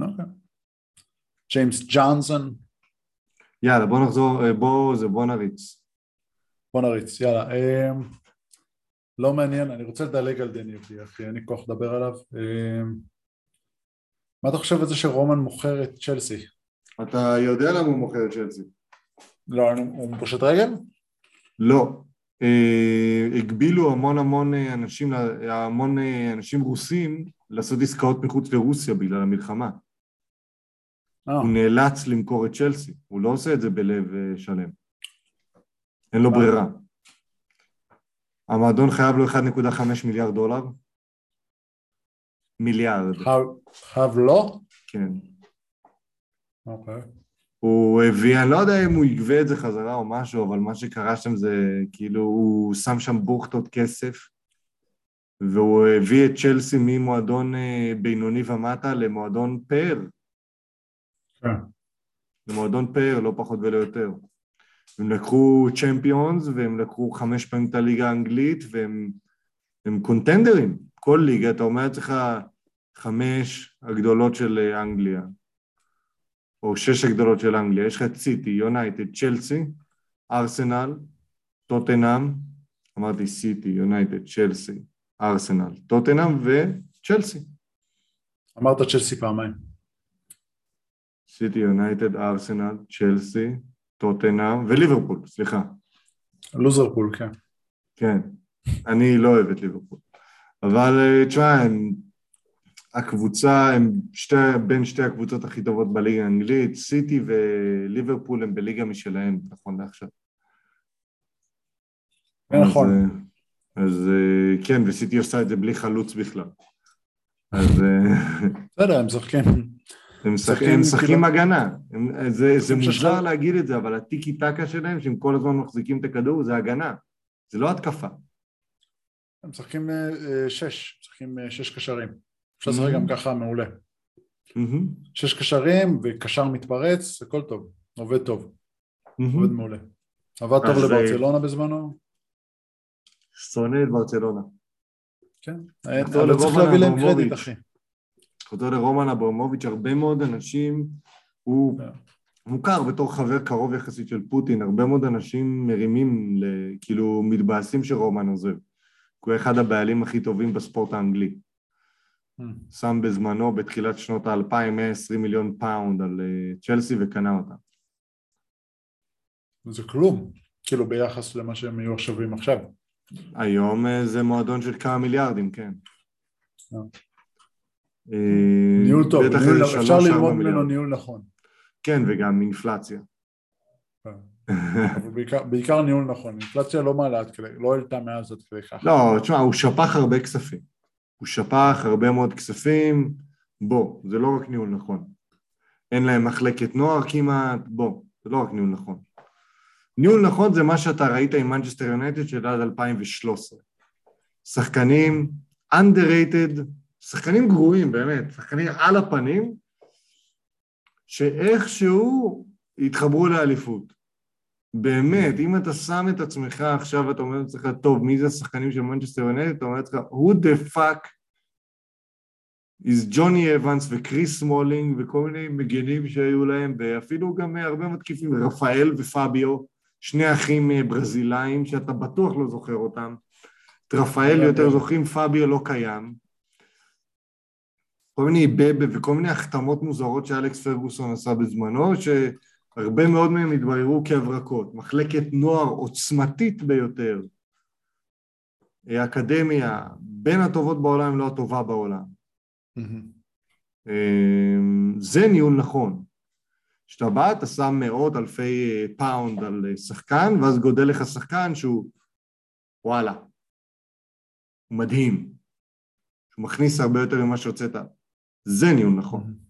אוקיי. ג'יימס ג'ונסון. יאללה, בוא נחזור, אה, בוא, זה בוא נריץ. בוא נריץ, יאללה. אמ, לא מעניין, אני רוצה לדלג על דני אבדי, אחי, אין לי כוח לדבר עליו. אמ, מה אתה חושב על זה שרומן מוכר את צ'לסי? אתה יודע למה הוא מוכר את צ'לסי? לא, הוא פושט רגל? לא. אה, הגבילו המון המון אנשים, המון אנשים רוסים לעשות עסקאות מחוץ לרוסיה בגלל המלחמה. אה, הוא נאלץ למכור את צ'לסי, הוא לא עושה את זה בלב אה, שלם. אין לו ברירה. המועדון חייב לו 1.5 מיליארד דולר. מיליארד, חייב- לא? כן. אוקיי. הוא הביא, אני לא יודע אם הוא יגבה את זה חזרה או משהו, אבל מה שקרה שם זה כאילו, הוא שם שם בוכטות כסף, והוא הביא את צ'לסי ממועדון אה, בינוני ומטה למועדון פאר, כן. למועדון פאר, לא פחות ולא יותר. הם לקחו צ'מפיונס והם לקחו חמש פעמים את הליגה האנגלית והם הם קונטנדרים. כל ליגה, אתה אומר לעצמך חמש הגדולות של אה, אנגליה, או שש הגדולות של אנגליה. יש לך את סיטי, יונייטד, צ'לסי, ארסנל, טוטנאם, אמרתי סיטי, יונייטד, צ'לסי, ארסנל, טוטנאם וצ'לסי. אמרת צ'לסי פעמיים. סיטי, יונייטד, ארסנל, צ'לסי, טוטנאם וליברפול, סליחה. לוזרפול, כן. כן, אני לא אוהב את ליברפול. אבל אה, תשמע, הם, הקבוצה, הם שתי, בין שתי הקבוצות הכי טובות בליגה האנגלית, סיטי וליברפול הם בליגה משלהם, נכון לעכשיו. נכון. אז, אה, אז אה, כן, וסיטי עושה את זה בלי חלוץ בכלל. אז אה, בסדר, הם משחקים. הם משחקים, כאילו- הגנה. הם, זה, זה מוזר להגיד את זה, אבל הטיקי טקה שלהם, שהם כל הזמן מחזיקים את הכדור, זה הגנה. זה לא התקפה. הם משחקים שש, משחקים שש קשרים. אפשר לשחק. גם ככה מעולה. מהמם, שש קשרים וקשר מתפרץ, הכל טוב. עובד טוב, מהמם. עובד מעולה. עבד טוב אה, לברצלונה בזמנו, שונא את ברצלונה. כן. אבל צריך להביא להם. קרדיט, אחי. חוזר לרומן אברמוביץ', הרבה מאוד אנשים, הוא כן. מוכר בתור חבר קרוב יחסית של פוטין, הרבה מאוד אנשים מרימים, ל- כאילו מתבאסים שרומן עוזב. הוא אחד הבעלים הכי טובים בספורט האנגלי. Mm. שם בזמנו, בתחילת שנות האלפיים, 120 מיליון פאונד על אה, צ'לסי וקנה אותה. זה כלום, כאילו ביחס למה שהם יהיו שווים עכשיו. היום אה, זה מועדון של כמה מיליארדים, כן. אה. ניהול טוב, איזה אפשר ללמוד ממנו. ניהול נכון. כן, וגם אינפלציה. בעיקר- בעיקר ניהול נכון, אינפלציה לא מעלה עד כדי, לא העלתה מאז עד כדי כך. לא, תשמע, הוא שפך הרבה כספים. הוא שפך הרבה מאוד כספים. בוא, זה לא רק ניהול נכון. אין להם מחלקת נוער כמעט, בוא, זה לא רק ניהול נכון. ניהול נכון זה מה שאתה ראית עם מנצ'סטר יונייטד של עד 2013. שחקנים underrated, שחקנים גרועים באמת, שחקנים על הפנים, שאיכשהו התחברו לאליפות. באמת, אם אתה שם את עצמך עכשיו ואתה אומר לעצמך, טוב, מי זה השחקנים של מנצ'סטר יונייטד? אתה אומר לעצמך, who the fuck is ג'וני אבנס וקריס סמולינג וכל מיני מגנים שהיו להם, ואפילו גם אה, הרבה מתקיפים, רפאל ופביו, שני אחים אה, ברזילאים שאתה בטוח לא זוכר אותם. את רפאל יותר זוכרים, פביו לא קיים. כל מיני בבה וכל מיני החתמות מוזרות שאלכס פרגוסון עשה בזמנו, שהרבה מאוד מהם התבררו כהברקות. מחלקת נוער עוצמתית ביותר. אה, אקדמיה, בין הטובות בעולם, אם לא הטובה בעולם. אמ, זה ניהול נכון. כשאתה בא, אתה שם מאות אלפי אה, פאונד על אה, שחקן, ואז גדל לך שחקן שהוא, וואלה, הוא מדהים. שהוא מכניס הרבה יותר ממה שהוצאת. זה ניהול נכון.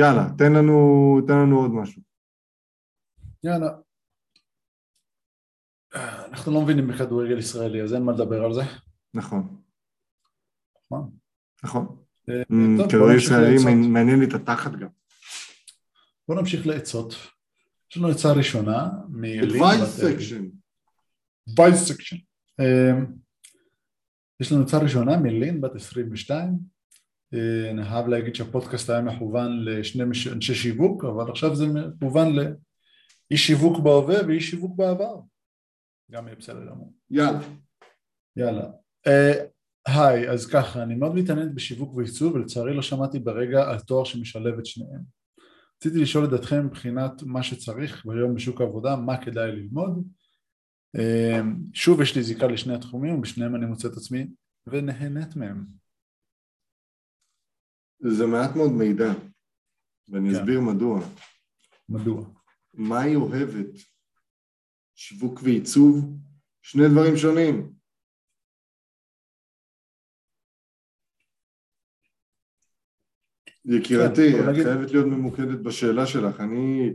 יאללה, תן לנו, תן לנו עוד משהו. יאללה. אנחנו לא מבינים בכדורגל ישראלי, אז אין מה לדבר על זה. נכון. נכון. נכון. אה, בוא כדורגל ישראלי. מעניין- לי את התחת גם. בוא נמשיך לעצות. יש לנו עצה ראשונה. Advice section. אה, יש לנו עצה ראשונה מלין בת 22. אה, אני חייב להגיד שהפודקאסט היה מכוון לשני אנשי שיווק, אבל עכשיו זה מכוון לאיש שיווק בהווה ואיש שיווק בעבר. גם יהיה בסדר גמור. יאללה. יאללה. Uh, היי, אז ככה, אני מאוד מתעניינת בשיווק ועיצוב ולצערי לא שמעתי ברגע על תואר שמשלב את שניהם. רציתי לשאול את דעתכם מבחינת מה שצריך ביום בשוק העבודה, מה כדאי ללמוד. אמ, שוב, יש לי זיקה לשני התחומים ובשניהם אני מוצא את עצמי ונהנית מהם. זה מעט מאוד מידע, ואני כן. אסביר מדוע. מדוע? מה היא אוהבת? שיווק ועיצוב? שני דברים שונים. יקירתי, כן, את נגיד- חייבת להיות ממוקדת בשאלה שלך. אני...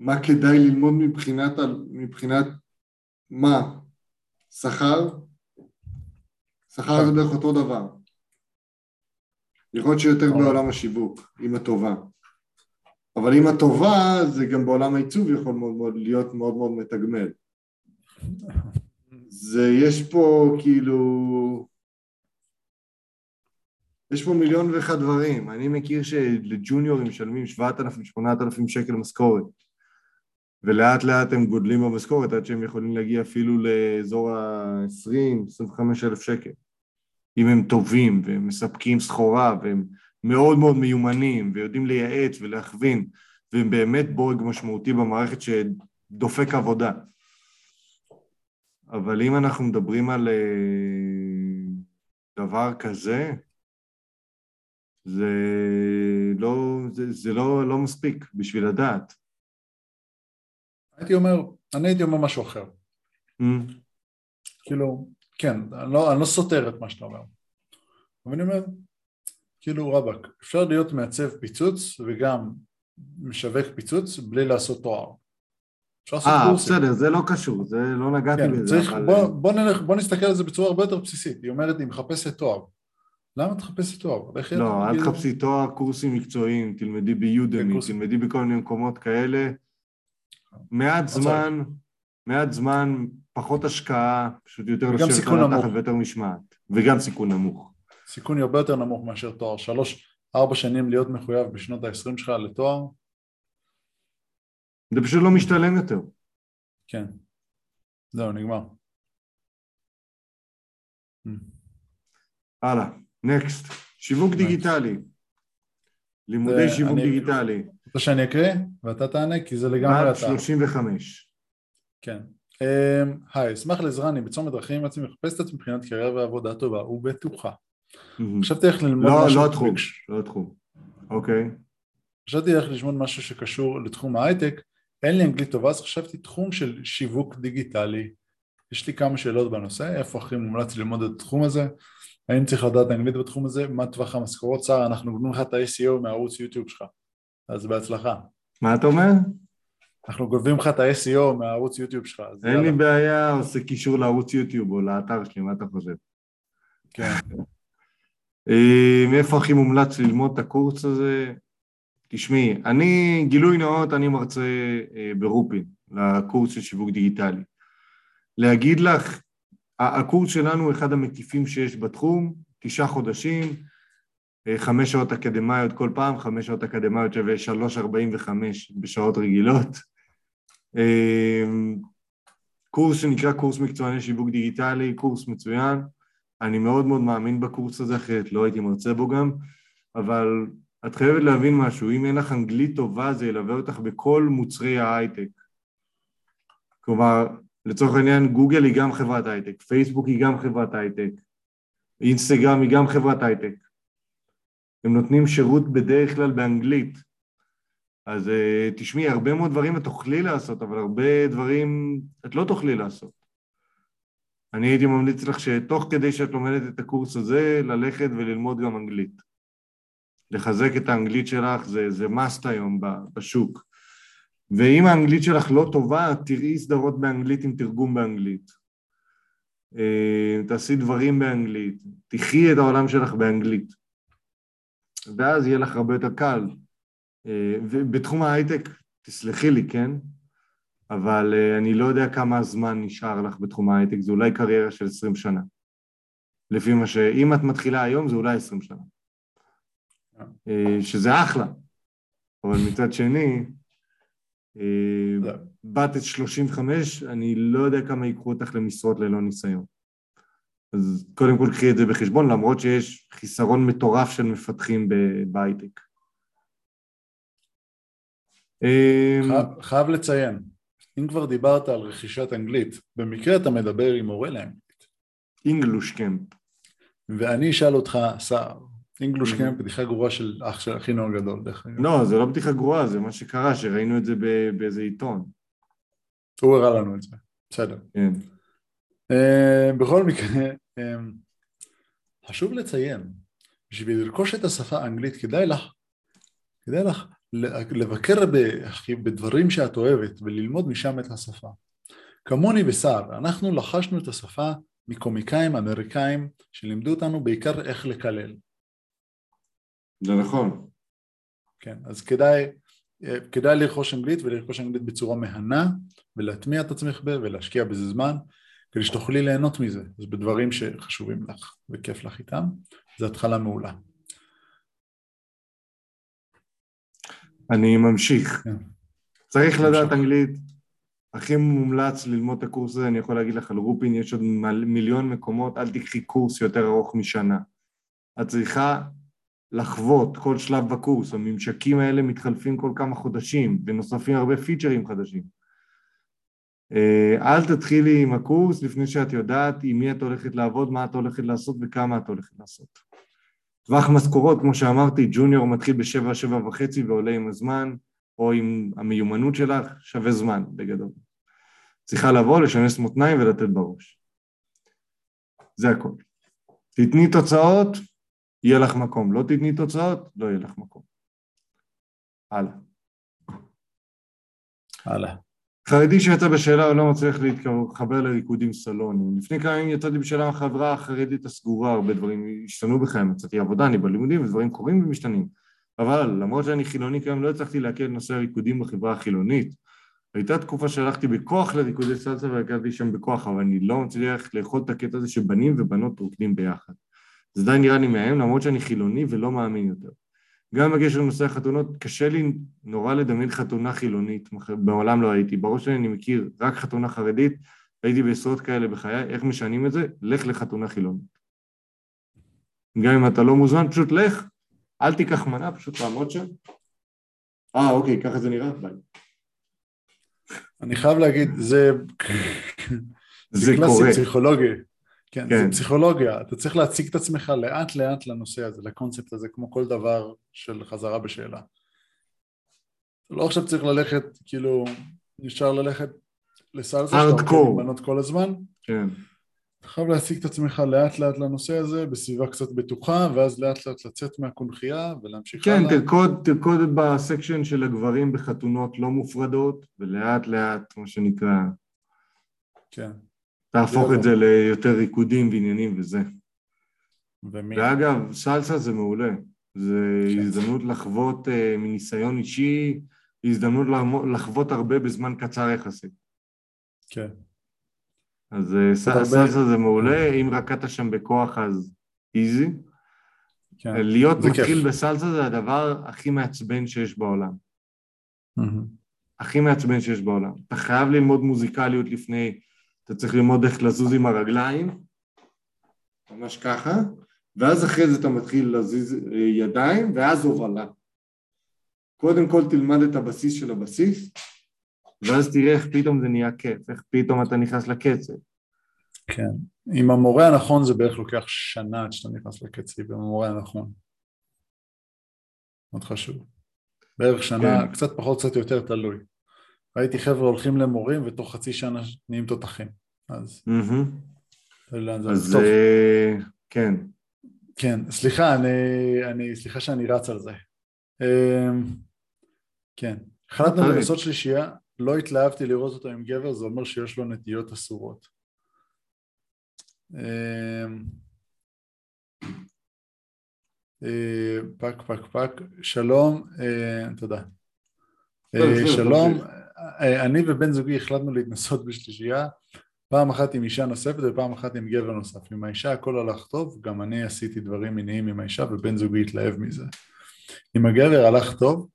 מה כדאי ללמוד מבחינת, מבחינת מה? שכר? שכר זה בערך אותו דבר. יכול להיות שיותר. בעולם השיווק, עם הטובה. אבל עם הטובה זה גם בעולם העיצוב יכול מאוד מאוד להיות מאוד מאוד מתגמל. זה יש פה כאילו... יש פה מיליון ואחד דברים. אני מכיר שלג'וניורים משלמים 7,000-8,000 שקל משכורת. ולאט לאט הם גודלים במשכורת עד שהם יכולים להגיע אפילו לאזור ה-20-25 אלף שקל. אם הם טובים והם מספקים סחורה והם מאוד מאוד מיומנים ויודעים לייעץ ולהכווין והם באמת בורג משמעותי במערכת שדופק עבודה. אבל אם אנחנו מדברים על אה, דבר כזה, זה לא, זה, זה לא, לא מספיק בשביל לדעת. הייתי אומר, אני הייתי אומר משהו אחר. Mm. כאילו, כן, אני לא, אני לא סותר את מה שאתה אומר. אבל אני אומר, כאילו רבאק, אפשר להיות מעצב פיצוץ וגם משווק פיצוץ בלי לעשות תואר. אה. בסדר, זה לא קשור, זה לא נגעתי כן, בזה, צריך, אבל... בוא, בוא, נלך, בוא נסתכל על זה בצורה הרבה יותר בסיסית. היא אומרת, היא מחפשת תואר. למה את מחפשת תואר? לא, אל תחפשי תואר, קורסים מקצועיים, תלמדי ביודמי, קורסים. תלמדי בכל מיני מקומות כאלה. מעט לא זמן, מעט זמן, פחות השקעה, פשוט יותר לשבת על נמוך. התחת ויותר משמעת. וגם סיכון נמוך. סיכון הרבה יותר נמוך מאשר תואר. שלוש, ארבע שנים להיות מחויב בשנות ה-20 שלך לתואר, זה פשוט לא משתלם יותר. כן. זהו, נגמר. הלאה, נקסט. שיווק Next. דיגיטלי. לימודי שיווק אני- דיגיטלי. רוצה שאני אקריא ואתה תענה כי זה לגמרי אתה. 35. כן. אמ, היי, אשמח לעזרה, אני בצומת דרכים עצמי מחפש את עצמי מבחינת קריירה ועבודה טובה ובטוחה. חשבתי איך ללמוד לא, משהו... לא התחום, לא התחום. אוקיי. חשבתי איך ללמוד משהו שקשור לתחום ההייטק, אין לי אנגלית טובה אז חשבתי תחום של שיווק דיגיטלי. יש לי כמה שאלות בנושא, איפה הכי מומלץ ללמוד את התחום הזה, האם צריך לדעת אנגלית בתחום הזה, מה טווח המשכורות, שרה, אנחנו גונבים לך את ה-SEO מהערוץ יוטיוב שלך, אז בהצלחה. מה אתה אומר? אנחנו גונבים לך את ה-SEO מהערוץ יוטיוב שלך, אין לי. בעיה, עושה קישור לערוץ יוטיוב או לאתר שלי, מה אתה חושב? כן, אה, מאיפה הכי מומלץ ללמוד את הקורס הזה? תשמעי, אני, גילוי נאות, אני מרצה אה, ברופין, לקורס של שיווק דיגיטלי. להגיד לך, הקורס שלנו הוא אחד המקיפים שיש בתחום, תשעה חודשים, אה, חמש שעות אקדמיות כל פעם, חמש שעות אקדמיות שווה שלוש ארבעים וחמש בשעות רגילות. אה, קורס שנקרא קורס מקצועני שיווק דיגיטלי, קורס מצוין. אני מאוד מאוד מאמין בקורס הזה, אחרת לא הייתי מרצה בו גם, אבל את חייבת להבין משהו, אם אין לך אנגלית טובה זה ילווה אותך בכל מוצרי ההייטק. כלומר, לצורך העניין גוגל היא גם חברת הייטק, פייסבוק היא גם חברת הייטק, אינסטגרם היא גם חברת הייטק. הם נותנים שירות בדרך כלל באנגלית. אז uh, תשמעי, הרבה מאוד דברים את תוכלי לעשות, אבל הרבה דברים את לא תוכלי לעשות. אני הייתי ממליץ לך שתוך כדי שאת לומדת את הקורס הזה, ללכת וללמוד גם אנגלית. לחזק את האנגלית שלך זה, זה must היום בשוק. ואם האנגלית שלך לא טובה, תראי סדרות באנגלית עם תרגום באנגלית. אה, תעשי דברים באנגלית, תחי את העולם שלך באנגלית. ואז יהיה לך הרבה יותר קל. אה, ובתחום ההייטק, תסלחי לי, כן? אבל אה, אני לא יודע כמה זמן נשאר לך בתחום ההייטק, זה אולי קריירה של 20 שנה. לפי מה ש... אם את מתחילה היום, זה אולי 20 שנה. אה, שזה אחלה. אבל מצד שני, זה- בת את 35, אני לא יודע כמה ייקחו אותך למשרות ללא ניסיון. אז קודם כל קחי את זה בחשבון, למרות שיש חיסרון מטורף של מפתחים בהייטק. אמ, חייב, חייב לציין, אם כבר דיברת על רכישת אנגלית, במקרה אתה מדבר עם מורה לאנגלית, אינגלוש קמפ. ואני אשאל אותך, סער, אינגלוש. קמפ בדיחה גרועה של אח של אחינו הגדול, דרך אגב. לא, זה לא בדיחה גרועה, זה מה שקרה, שראינו את זה באיזה עיתון. הוא הראה לנו את זה, בסדר. כן. אה, בכל מקרה, אה, חשוב לציין, בשביל לרכוש את השפה האנגלית כדאי לך, כדאי לך לבקר בדברים שאת אוהבת וללמוד משם את השפה. כמוני וסער, אנחנו לחשנו את השפה מקומיקאים אמריקאים שלימדו אותנו בעיקר איך לקלל. זה נכון. כן, אז כדאי, אה, כדאי לרכוש אנגלית ולרכוש אנגלית בצורה מהנה ולהטמיע את עצמך בה ולהשקיע בזה זמן כדי שתוכלי ליהנות מזה. אז בדברים שחשובים לך וכיף לך איתם, זו התחלה מעולה. אני ממשיך. כן. צריך לדעת. אנגלית. הכי מומלץ ללמוד את הקורס הזה, אני יכול להגיד לך על רופין, יש עוד מיליון מקומות, אל תקחי קורס יותר ארוך משנה. את צריכה לחוות כל שלב בקורס, הממשקים האלה מתחלפים כל כמה חודשים, ונוספים הרבה פיצ'רים חדשים. אה, אל תתחילי עם הקורס לפני שאת יודעת עם מי את הולכת לעבוד, מה את הולכת לעשות וכמה את הולכת לעשות. טווח משכורות, כמו שאמרתי, ג'וניור מתחיל בשבע, שבע וחצי ועולה עם הזמן, או עם המיומנות שלך, שווה זמן בגדול. צריכה לבוא, לשנס מותניים ולתת בראש. זה הכל. תתני תוצאות, יהיה לך מקום. לא תתני תוצאות, לא יהיה לך מקום. הלאה. הלאה. חרדי שיצא בשאלה לא מצליח להתחבר לריקודים סלוניים. לפני כמה ימים יצאתי בשאלה עם החברה החרדית הסגורה, הרבה דברים השתנו בחיים, מצאתי עבודה, אני בלימודים, ודברים קורים ומשתנים. אבל למרות שאני חילוני כיום, לא הצלחתי להכיר את נושא הריקודים בחברה החילונית. הייתה תקופה שהלכתי בכוח לריקודי סלסה והגעתי שם בכוח, אבל אני לא מצליח לאכול את הקטע הזה שבנים ובנות רוקדים ביחד. זה עדיין נראה לי מהם, למרות שאני חילוני ולא מאמין יותר. גם בקשר לנושא החתונות, קשה לי נורא לדמיין חתונה חילונית, בעולם לא הייתי. בראש שלי אני מכיר רק חתונה חרדית, הייתי בעשרות כאלה בחיי, איך משנים את זה? לך לחתונה חילונית. גם אם אתה לא מוזמן, פשוט לך, אל תיקח מנה, פשוט תעמוד שם. אה, אוקיי, ככה זה נראה? ביי. אני חייב להגיד, זה... זה קלאסי קורה. פסיכולוגי. כן, כן. זה פסיכולוגיה, אתה צריך להציג את עצמך לאט לאט לנושא הזה, לקונספט הזה, כמו כל דבר של חזרה בשאלה. לא עכשיו צריך ללכת, כאילו, נשאר ללכת לסלסה שאתה Hardcore. הולך עם בנות כל הזמן, כן. אתה חייב להציג את עצמך לאט לאט לנושא הזה, בסביבה קצת בטוחה, ואז לאט לאט לצאת מהקונכייה ולהמשיך כן, הלאה. תרקוד, תרקוד בסקשן של הגברים בחתונות לא מופרדות, ולאט לאט, מה שנקרא, כן, תהפוך את זה ליותר ריקודים ועניינים וזה. ומי? ואגב, סלסה זה מעולה. זה כן. הזדמנות לחוות אה, מניסיון אישי, הזדמנות לחוות הרבה בזמן קצר יחסית. כן, אז אה, ס- הרבה- סלסה זה מעולה, אם רקדת שם בכוח אז איזי. כן. להיות זה כיף. מתחיל בסלסה זה הדבר הכי מעצבן שיש בעולם. מהמם. הכי מעצבן שיש בעולם. אתה חייב ללמוד מוזיקליות לפני, אתה צריך ללמוד איך לזוז עם הרגליים, ממש ככה, ואז אחרי זה אתה מתחיל להזיז אה, ידיים, ואז הובלה. קודם כל תלמד את הבסיס של הבסיס, ואז תראה איך פתאום זה נהיה כיף, איך פתאום אתה נכנס לקצב. כן. עם המורה הנכון זה בערך לוקח שנה עד שאתה נכנס לקצב, עם המורה הנכון. מאוד חשוב. בערך שנה, כן. קצת פחות, קצת יותר, תלוי. ראיתי חבר'ה הולכים למורים ותוך חצי שנה נהיים תותחים. אז אז. אה, כן, כן, סליחה, אני, אני, סליחה שאני רץ על זה. אמ, כן, החלטנו. לנסות שלישייה, לא התלהבתי לראות אותו עם גבר, זה אומר שיש לו נטיות אסורות. אמ, אה, פק פק פק, שלום, אה, תודה. בסדר, שלום, אני ובן זוגי החלטנו להתנסות בשלישייה, פעם אחת עם אישה נוספת ופעם אחת עם גבר נוסף. עם האישה הכל הלך טוב, גם אני עשיתי דברים מיניים עם האישה ובן זוגי התלהב מזה. עם הגבר הלך טוב,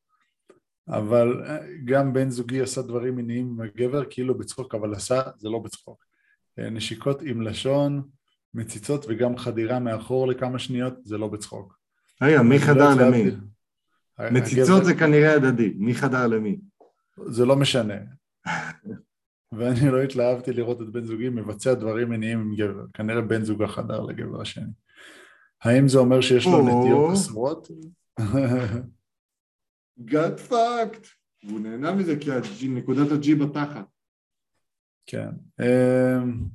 אבל אה, גם בן זוגי עשה דברים מיניים עם הגבר כאילו בצחוק, אבל עשה, זה לא בצחוק. אה, נשיקות עם לשון, מציצות וגם חדירה מאחור לכמה שניות, זה לא בצחוק. רגע, מי לא חדר. למי? הגבר- מציצות זה כנראה הדדי, מי חדר למי? זה לא משנה. ואני לא התלהבתי לראות את בן זוגי מבצע דברים מיניים עם גבר, כנראה בן זוגה חדר לגבר השני. האם זה אומר שיש לו. נטיות אסורות? גאט פאקט. והוא נהנה מזה כי הג'י- נקודת הג'י בתחת. כן. אמ,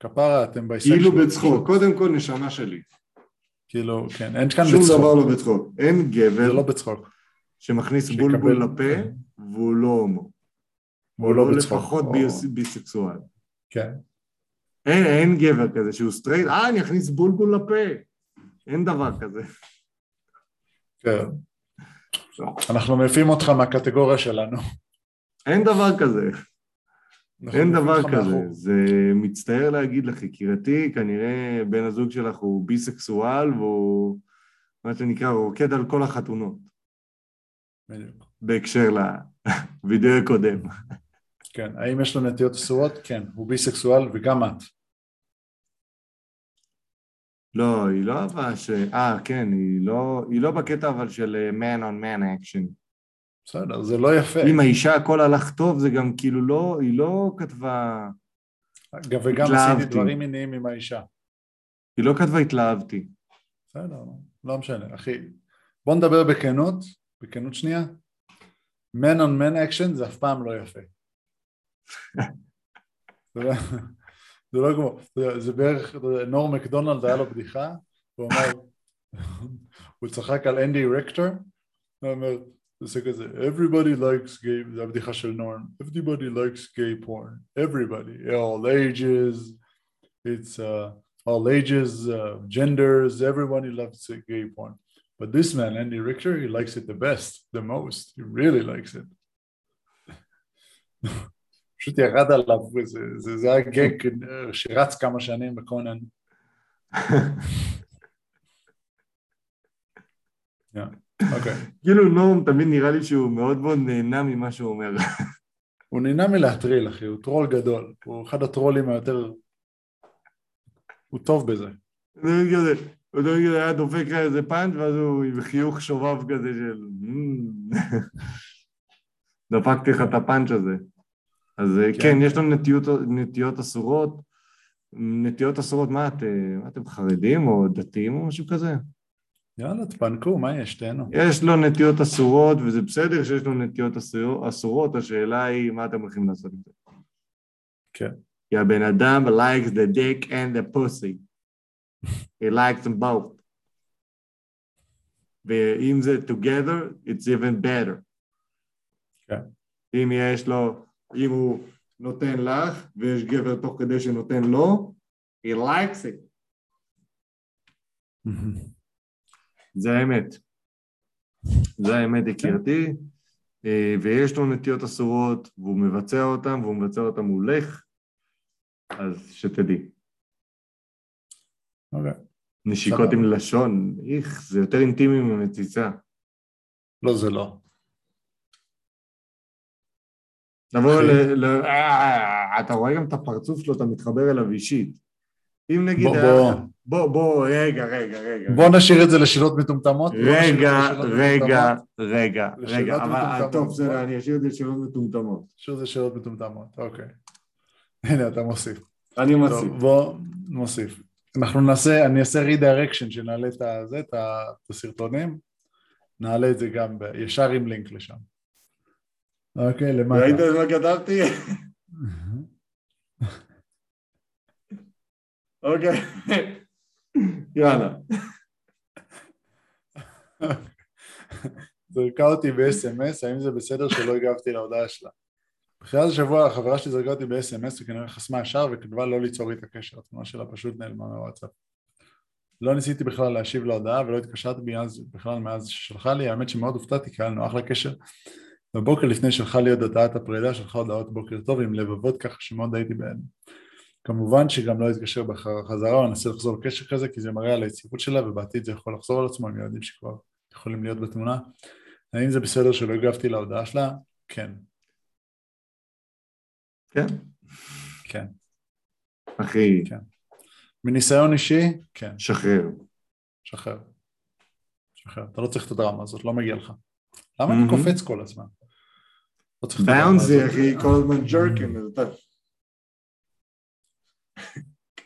כפרה, אתם בהישג כאילו. בצחוק. קודם כל נשמה שלי. כאילו, כן, אין כאן שום בצחוק. דבר לא בצחוק. אין זה גבר לא בצחוק. שמכניס בולבול לפה והוא לא הומו. לא או בצחוק. לפחות או- ביס- ביסקסואל. כן. אין, אין גבר כזה שהוא סטרייט, אה, אני אכניס בולבול לפה. אין דבר כזה. כן. אנחנו מעיפים אותך מהקטגוריה שלנו. אין דבר כזה. אין דבר כזה. מאחור. זה מצטער להגיד לך, יקירתי, כנראה בן הזוג שלך הוא ביסקסואל והוא, מה שנקרא, רוקד על כל החתונות, בדיוק. בהקשר לוידאו (laughs) הקודם. כן. האם יש לו נטיות אסורות? כן. הוא ביסקסואל וגם את. לא, היא לא אהבה ש... אה, כן, היא לא, היא לא בקטע אבל של אה, man on man action. בסדר, זה לא יפה. אם האישה הכל הלך טוב, זה גם כאילו לא, היא לא כתבה, אגב, וגם. עשיתי דברים מיניים עם האישה. היא לא כתבה התלהבתי. בסדר, לא משנה, אחי. בוא נדבר בכנות, בכנות שנייה. Man on man action זה אף פעם לא יפה. (laughs) זה לא- זה לא כמו, אתה יודע, זה בערך, אתה יודע, נור מקדונלד היה לו בדיחה, הוא אמר, (laughs) הוא צחק על אנדי רקטור, הוא אומר, זה עושה כזה, everybody likes gay, זה הבדיחה של נורם, everybody likes gay porn, everybody, all ages, it's uh, all ages, uh, genders, everybody loves gay porn. But this man, Andy Richter, he likes it the best, the most, he really likes it. (laughs) פשוט ירד עליו, וזה, זה, זה היה גג שרץ כמה שנים בקונן. (laughs) כאילו נורם תמיד נראה לי שהוא מאוד מאוד נהנה ממה שהוא אומר. הוא נהנה מלהטריל, אחי, הוא טרול גדול. הוא אחד הטרולים היותר... הוא טוב בזה. הוא תמיד תמיד כזה היה דופק לך איזה פאנץ' ואז הוא עם חיוך שובב כזה של... "מ, (laughs) דפקתי לך את הפאנץ' הזה. אז אה, כן. כן, יש לנו נטיות, נטיות אסורות. נטיות אסורות, מה אתם, מה אתם חרדים או דתיים או משהו כזה? יאללה, תפנקו, מה יש, תהנו. יש לו נטיות אסורות, וזה בסדר שיש לו נטיות אסור- אסורות, השאלה היא מה אתם הולכים לעשות עם זה. כן. כי הבן אדם likes the dick and the pussy. He likes them both. ואם זה together, it's even better. כן. אם יש לו, אם הוא נותן לך, ויש גבר תוך כדי שנותן לו, he likes it. זה האמת. זה האמת, יקירתי. אה, ויש לו נטיות אסורות, והוא מבצע אותם, והוא מבצע אותם מולך, אז שתדעי. אוקיי. נשיקות. עם לשון, איך, זה יותר אינטימי ממציצה. לא, זה לא. לבוא. ל... ל- אה, אתה רואה גם את הפרצוף שלו, אתה מתחבר אליו אישית. אם נגיד... בוא, בוא. בוא, בוא, רגע, רגע, רגע. בוא נשאיר את זה לשאלות מטומטמות. רגע, רגע. רגע, רגע, אבל. טוב, בסדר, אני אשאיר את זה לשאלות מטומטמות. נשאיר את זה לשאלות מטומטמות, אוקיי. הנה, אתה מוסיף. אני מוסיף. בוא נוסיף. אנחנו נעשה, אני אעשה רידיירקשן, שנעלה את הסרטונים, נעלה את זה גם ישר עם לינק לשם. אוקיי, למטה. ראית מה כתבתי? אוקיי. יאללה. זרקה אותי ב-SMS, האם זה בסדר שלא הגבתי להודעה שלה? בתחילת השבוע החברה שלי זרקה אותי ב-SMS וכנראה חסמה ישר וכתבה לא ליצור איתה קשר, התמונה שלה פשוט נעלמה מהוואטסאפ. לא ניסיתי בכלל להשיב להודעה ולא התקשרתי בי אז בכלל מאז ששלחה לי, האמת שמאוד הופתעתי כי היה לנו אחלה קשר. בבוקר לפני שלחה לי עוד הודעת הפרידה, שלחה הודעות בוקר טוב עם לבבות ככה שמאוד הייתי בהן. כמובן שגם לא אתקשר בחזרה או אנסה לחזור לקשר כזה כי זה מראה על היציבות שלה ובעתיד זה יכול לחזור על עצמו עם ילדים שכבר יכולים להיות בתמונה. האם זה בסדר שלא הגבתי להודעה שלה? כן. כן. כן. אחי, כן. מניסיון אישי, כן, שחרר. שחרר. שחרר. אתה לא צריך את הדרמה הזאת, לא מגיע לך. למה מהמם. קופץ כל הזמן? לא הזאת. אחי, כל הזמן ג'רקין, אז אתה...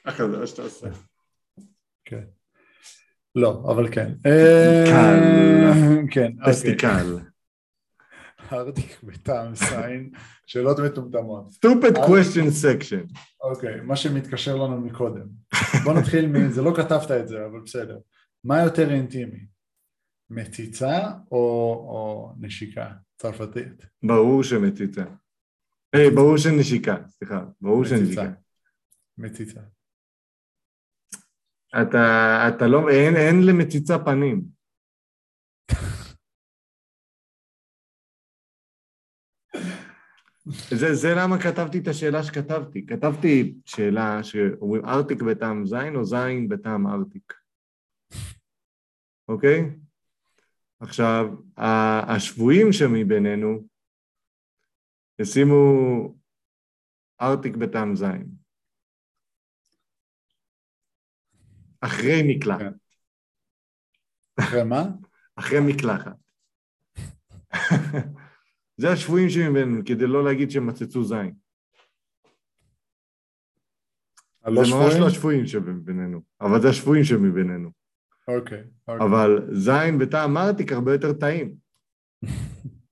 ככה זה מה שאתה עושה. כן. לא, אבל כן. קל. אה, כן, אוקיי. פסטיקל. ארטיק בטעם סיין, שאלות מטומטמות. stupid אה. question section. אוקיי, מה שמתקשר לנו מקודם. בוא נתחיל מ... זה לא כתבת את זה, אבל בסדר. מה יותר אינטימי? מציצה או, או נשיקה צרפתית? ברור שמציצה. היי, ברור שנשיקה, סליחה. ברור. שנשיקה. מציצה. אתה, אתה לא, אין, אין למציצה פנים. זה, זה למה כתבתי את השאלה שכתבתי. כתבתי שאלה שאומרים ארטיק בטעם זין או זין בטעם ארטיק. אוקיי? עכשיו, השבויים שמבינינו ישימו ארטיק בטעם זין. אחרי מקלחת. כן. אחרי מה? (laughs) אחרי מקלחת. (laughs) זה השבויים שמבינינו, כדי לא להגיד שהם מצצו זין. הלא זה ממש? לא השבויים שמבינינו, אבל זה השבויים שמבינינו. אוקיי. אוקיי. אבל זין בטעם ארטיק הרבה יותר טעים. (laughs)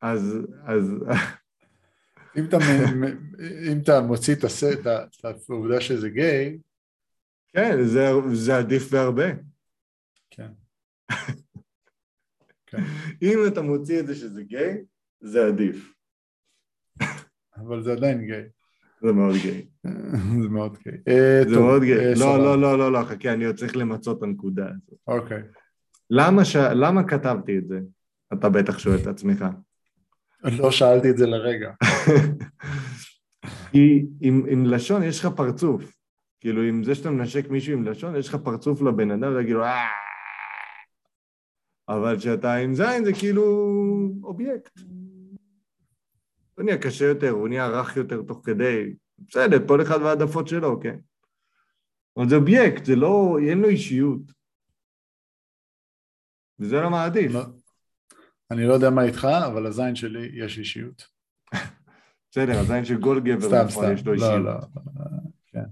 אז, אז, (laughs) אם אתה, אם אתה מוציא את העובדה שזה גיי, כן, זה, זה עדיף בהרבה. כן. (laughs) כן. אם אתה מוציא את זה שזה גיי, זה עדיף. אבל זה עדיין גיי. זה מאוד גיי. (laughs) זה מאוד גיי. אה, זה מאוד גיי. אה, לא. לא, לא, לא, לא, חכה, אני עוד צריך למצות את הנקודה הזאת. אוקיי. למה, כתבתי את זה? אתה בטח שואל את עצמך. לא שאלתי את זה לרגע. (laughs) כי עם, עם לשון יש לך פרצוף. כאילו, עם זה שאתה מנשק מישהו עם לשון, יש לך פרצוף לבן אדם, זה כאילו, "אה." אבל כשאתה עם זין זה כאילו אובייקט. הוא נהיה קשה יותר, הוא נהיה רך יותר תוך כדי. בסדר, כל אחד והעדפות שלו, כן. אבל זה אובייקט, זה לא, אין לו אישיות. וזה לא מעדיף. לא- אני לא יודע מה איתך, אבל לזין שלי יש אישיות. בסדר, הזין של כל גבר סתם, בפועל יש לו סתם. אישיות. לא, לא.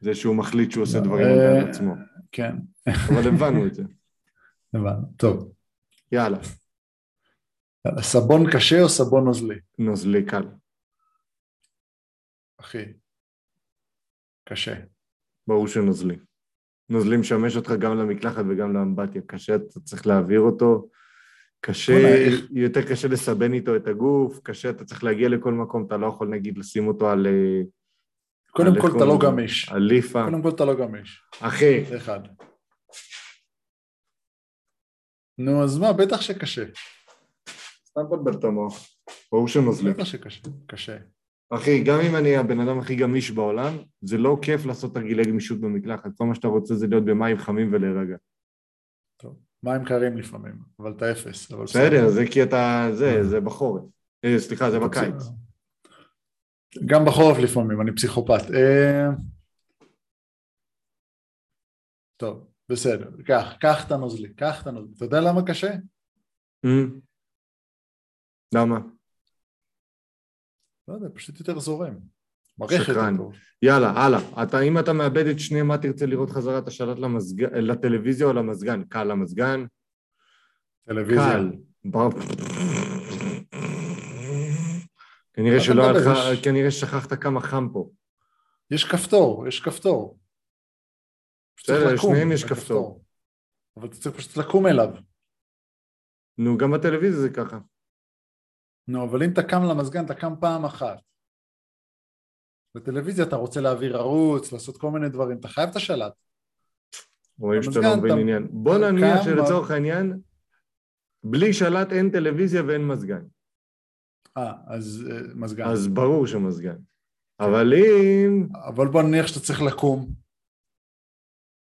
זה שהוא מחליט שהוא עושה לא, דברים אה, על עצמו. כן, אבל הבנו את זה. (laughs) הבנו. טוב. יאללה, סבון קשה או סבון נוזלי? נוזלי קל. אחי. קשה. ברור שנוזלי. נוזלי משמש אותך גם למקלחת וגם לאמבטיה. קשה, אתה צריך להעביר אותו. קשה, יותר קשה לסבן איתו את הגוף, קשה, אתה צריך להגיע לכל מקום, אתה לא יכול נגיד לשים אותו על... אה, קודם על כל אתה לא? גמיש. על ליפה. קודם כל אתה לא גמיש. אחי, זה אחד. נו, אז מה, בטח שקשה. סתם מבלבל את המוח. ברור שנוזלי. בטח שקשה. קשה. אחי, גם אם אני הבן אדם הכי גמיש בעולם, זה לא כיף לעשות תרגילי גמישות במקלחת. כל מה שאתה רוצה זה להיות במים חמים ולהירגע. טוב. מים קרים לפעמים, אבל אתה אפס. בסדר, זה כי אתה... זה, זה בחורף. אה, סליחה, זה בקיץ. גם בחורף לפעמים, אני פסיכופת. אה, טוב, בסדר. קח, קח את הנוזלי, קח את הנוזלי. אתה יודע למה קשה? למה? לא יודע, פשוט יותר זורם. שקרן. יאללה, הלאה. אתה, אם אתה מאבד את שניהם, מה תרצה לראות חזרה? אתה שלט למזג... לטלוויזיה או למזגן? קל למזגן? טלוויזיה. קל. כנראה שלא היה לך, כנראה ששכחת כמה חם פה. יש כפתור, יש כפתור. בסדר, לשניהם יש. כפתור. אבל אתה צריך פשוט לקום אליו. נו, גם בטלוויזיה זה ככה. נו, אבל אם אתה קם למזגן, אתה קם פעם אחת. בטלוויזיה אתה רוצה להעביר ערוץ, לעשות כל מיני דברים, אתה חייב את השלט. רואים שאתה לא מבין עניין. בוא נניח קם, שלצורך העניין, בלי שלט אין טלוויזיה ואין מזגן. אה, אז אה, מזגן. אז ברור שמזגן. אבל אם... אבל בוא נניח שאתה צריך לקום.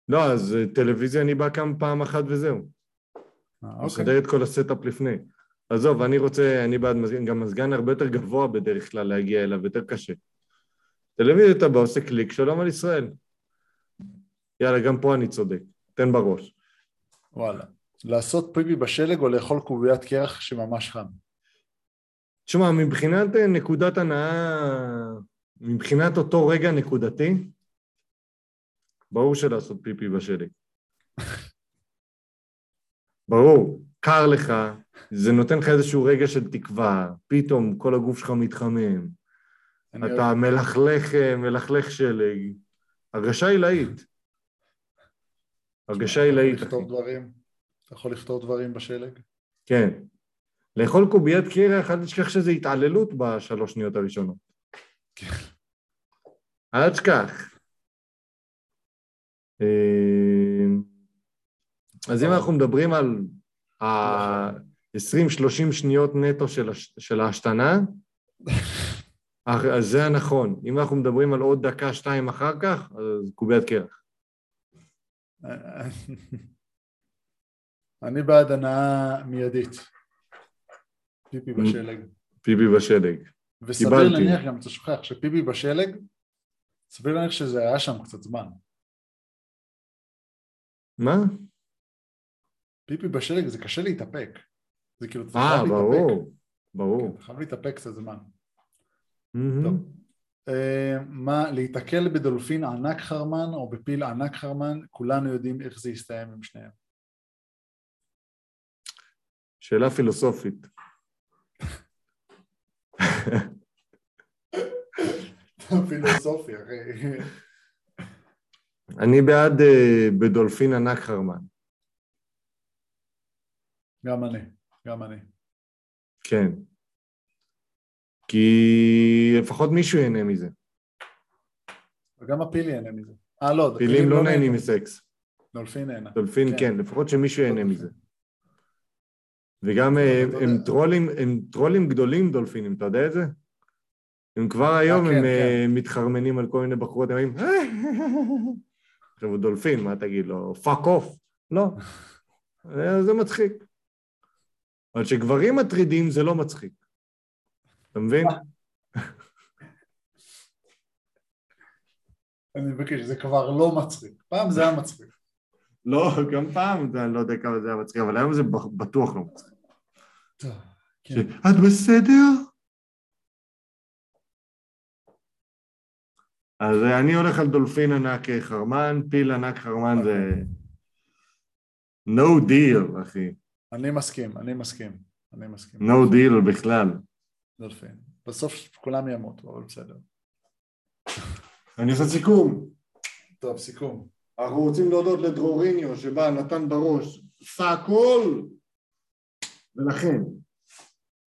לא, אז אה, טלוויזיה אני בא כמה פעם אחת וזהו. אה, אוקיי. מסדר את כל ה setup לפני. עזוב, אני רוצה, אני בעד מזגן, גם מזגן הרבה יותר גבוה בדרך כלל להגיע אליו, יותר קשה. טלוויזיה אתה בא, עושה קליק, שלום על ישראל. יאללה, גם פה אני צודק. תן בראש. וואלה. לעשות פיפי בשלג או לאכול קוביית קרח שממש חם? תשמע, מבחינת אה, נקודת הנאה, מבחינת אותו רגע נקודתי, ברור שלעשות פיפי בשלג. (laughs) ברור, קר לך, זה נותן לך איזשהו רגע של תקווה, פתאום כל הגוף שלך מתחמם, אתה אוהב- מלכלך, אה, מלכלך שלג, הרגשה עילאית. הרגשה אתה יכול עילאית. לכתוב דברים? אתה יכול לכתוב דברים בשלג? כן. לאכול קוביית קרח, אל תשכח שזה התעללות בשלוש שניות הראשונות. אל תשכח. אה, אז אם אנחנו מדברים על ה-20-30 שניות נטו של הש- של ההשתנה, (laughs) אז זה הנכון. אם אנחנו מדברים על עוד דקה, שתיים אחר כך, אז קוביית קרח. (laughs) אני בעד הנאה מיידית. פיפי בשלג. פיבי בשלג. וסביר. להניח, גם אתה שוכח, שפיפי בשלג, סביר להניח שזה היה שם קצת זמן. מה? פיפי בשלג זה קשה להתאפק. זה כאילו, אתה אה, חייב להתאפק. ברור. ברור. כן, אתה חייב להתאפק קצת זמן. טוב. אה, מה, להיתקל בדולפין ענק חרמן או בפיל ענק חרמן, כולנו יודעים איך זה יסתיים עם שניהם. שאלה פילוסופית. פילוסופי, אחי. אני בעד אה, בדולפין ענק חרמן. גם אני, גם אני. כן. כי לפחות מישהו ייהנה מזה. וגם הפיל ייהנה מזה. אה, לא, פילים לא נהנים נהנים. מסקס. דולפין נהנה. דולפין כן. כן, לפחות שמישהו ייהנה. מזה. וגם אה, הם. טרולים, הם טרולים גדולים דולפינים, אתה יודע את זה? הם כבר היום כן, הם כן. אה, מתחרמנים על כל מיני בחורות, הם אומרים, עכשיו הוא דולפין, מה תגיד לו? fuck off. לא. (laughs) אה, זה מצחיק. אבל כשגברים מטרידים זה לא מצחיק. אתה מבין? אני מבקש, זה כבר לא מצחיק. פעם זה היה מצחיק. לא, גם פעם, אני לא יודע כמה זה היה מצחיק, אבל היום זה בטוח לא מצחיק. כן. את בסדר? אז אה, אני הולך על דולפין ענק אה, חרמן, פיל ענק חרמן זה... no deal, אחי. אני מסכים, אני מסכים. אני מסכים. no deal בכלל. דולפין. בסוף כולם ימותו, אבל בסדר. אני עושה סיכום. טוב, סיכום. אנחנו רוצים להודות לדרוריניו שבא, נתן בראש, עשה הכל, ולכן,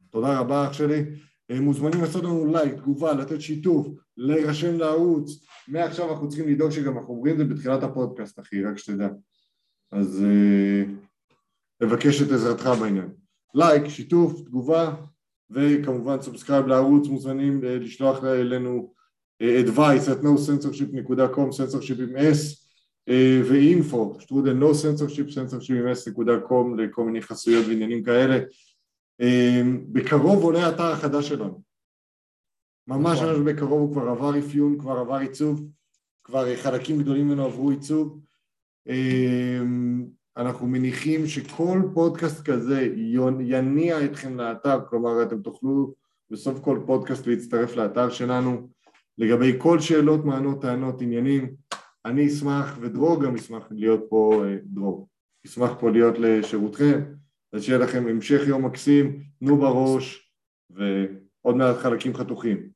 תודה רבה אח שלי. אה, מוזמנים לעשות לנו לייק, תגובה, לתת שיתוף, להירשם לערוץ. מעכשיו אנחנו צריכים לדאוג שגם אנחנו אומרים את זה בתחילת הפודקאסט, אחי, רק שתדע. אז אה, לבקש את עזרתך בעניין. לייק, שיתוף, תגובה, וכמובן subscribe לערוץ, מוזמנים אה, לשלוח אלינו אה, advice at nocensorship.com, censorship עם S, אה, ו info, שטרודל no censorship, censorship עם S.com לכל מיני חסויות ועניינים כאלה. בקרוב עולה האתר החדש שלנו. ממש נכון. ממש בקרוב הוא כבר עבר אפיון, כבר עבר עיצוב, כבר חלקים גדולים ממנו עברו עיצוב. אנחנו מניחים שכל פודקאסט כזה יניע אתכם לאתר, כלומר אתם תוכלו בסוף כל פודקאסט להצטרף לאתר שלנו לגבי כל שאלות, מענות, טענות, עניינים. אני אשמח, ודרור גם ישמח להיות פה, אה, דרור, ישמח פה להיות לשירותכם, אז שיהיה לכם המשך יום מקסים, תנו בראש, ועוד מעט חלקים חתוכים.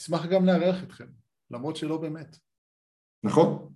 אשמח גם לארח אתכם, למרות שלא באמת. נכון?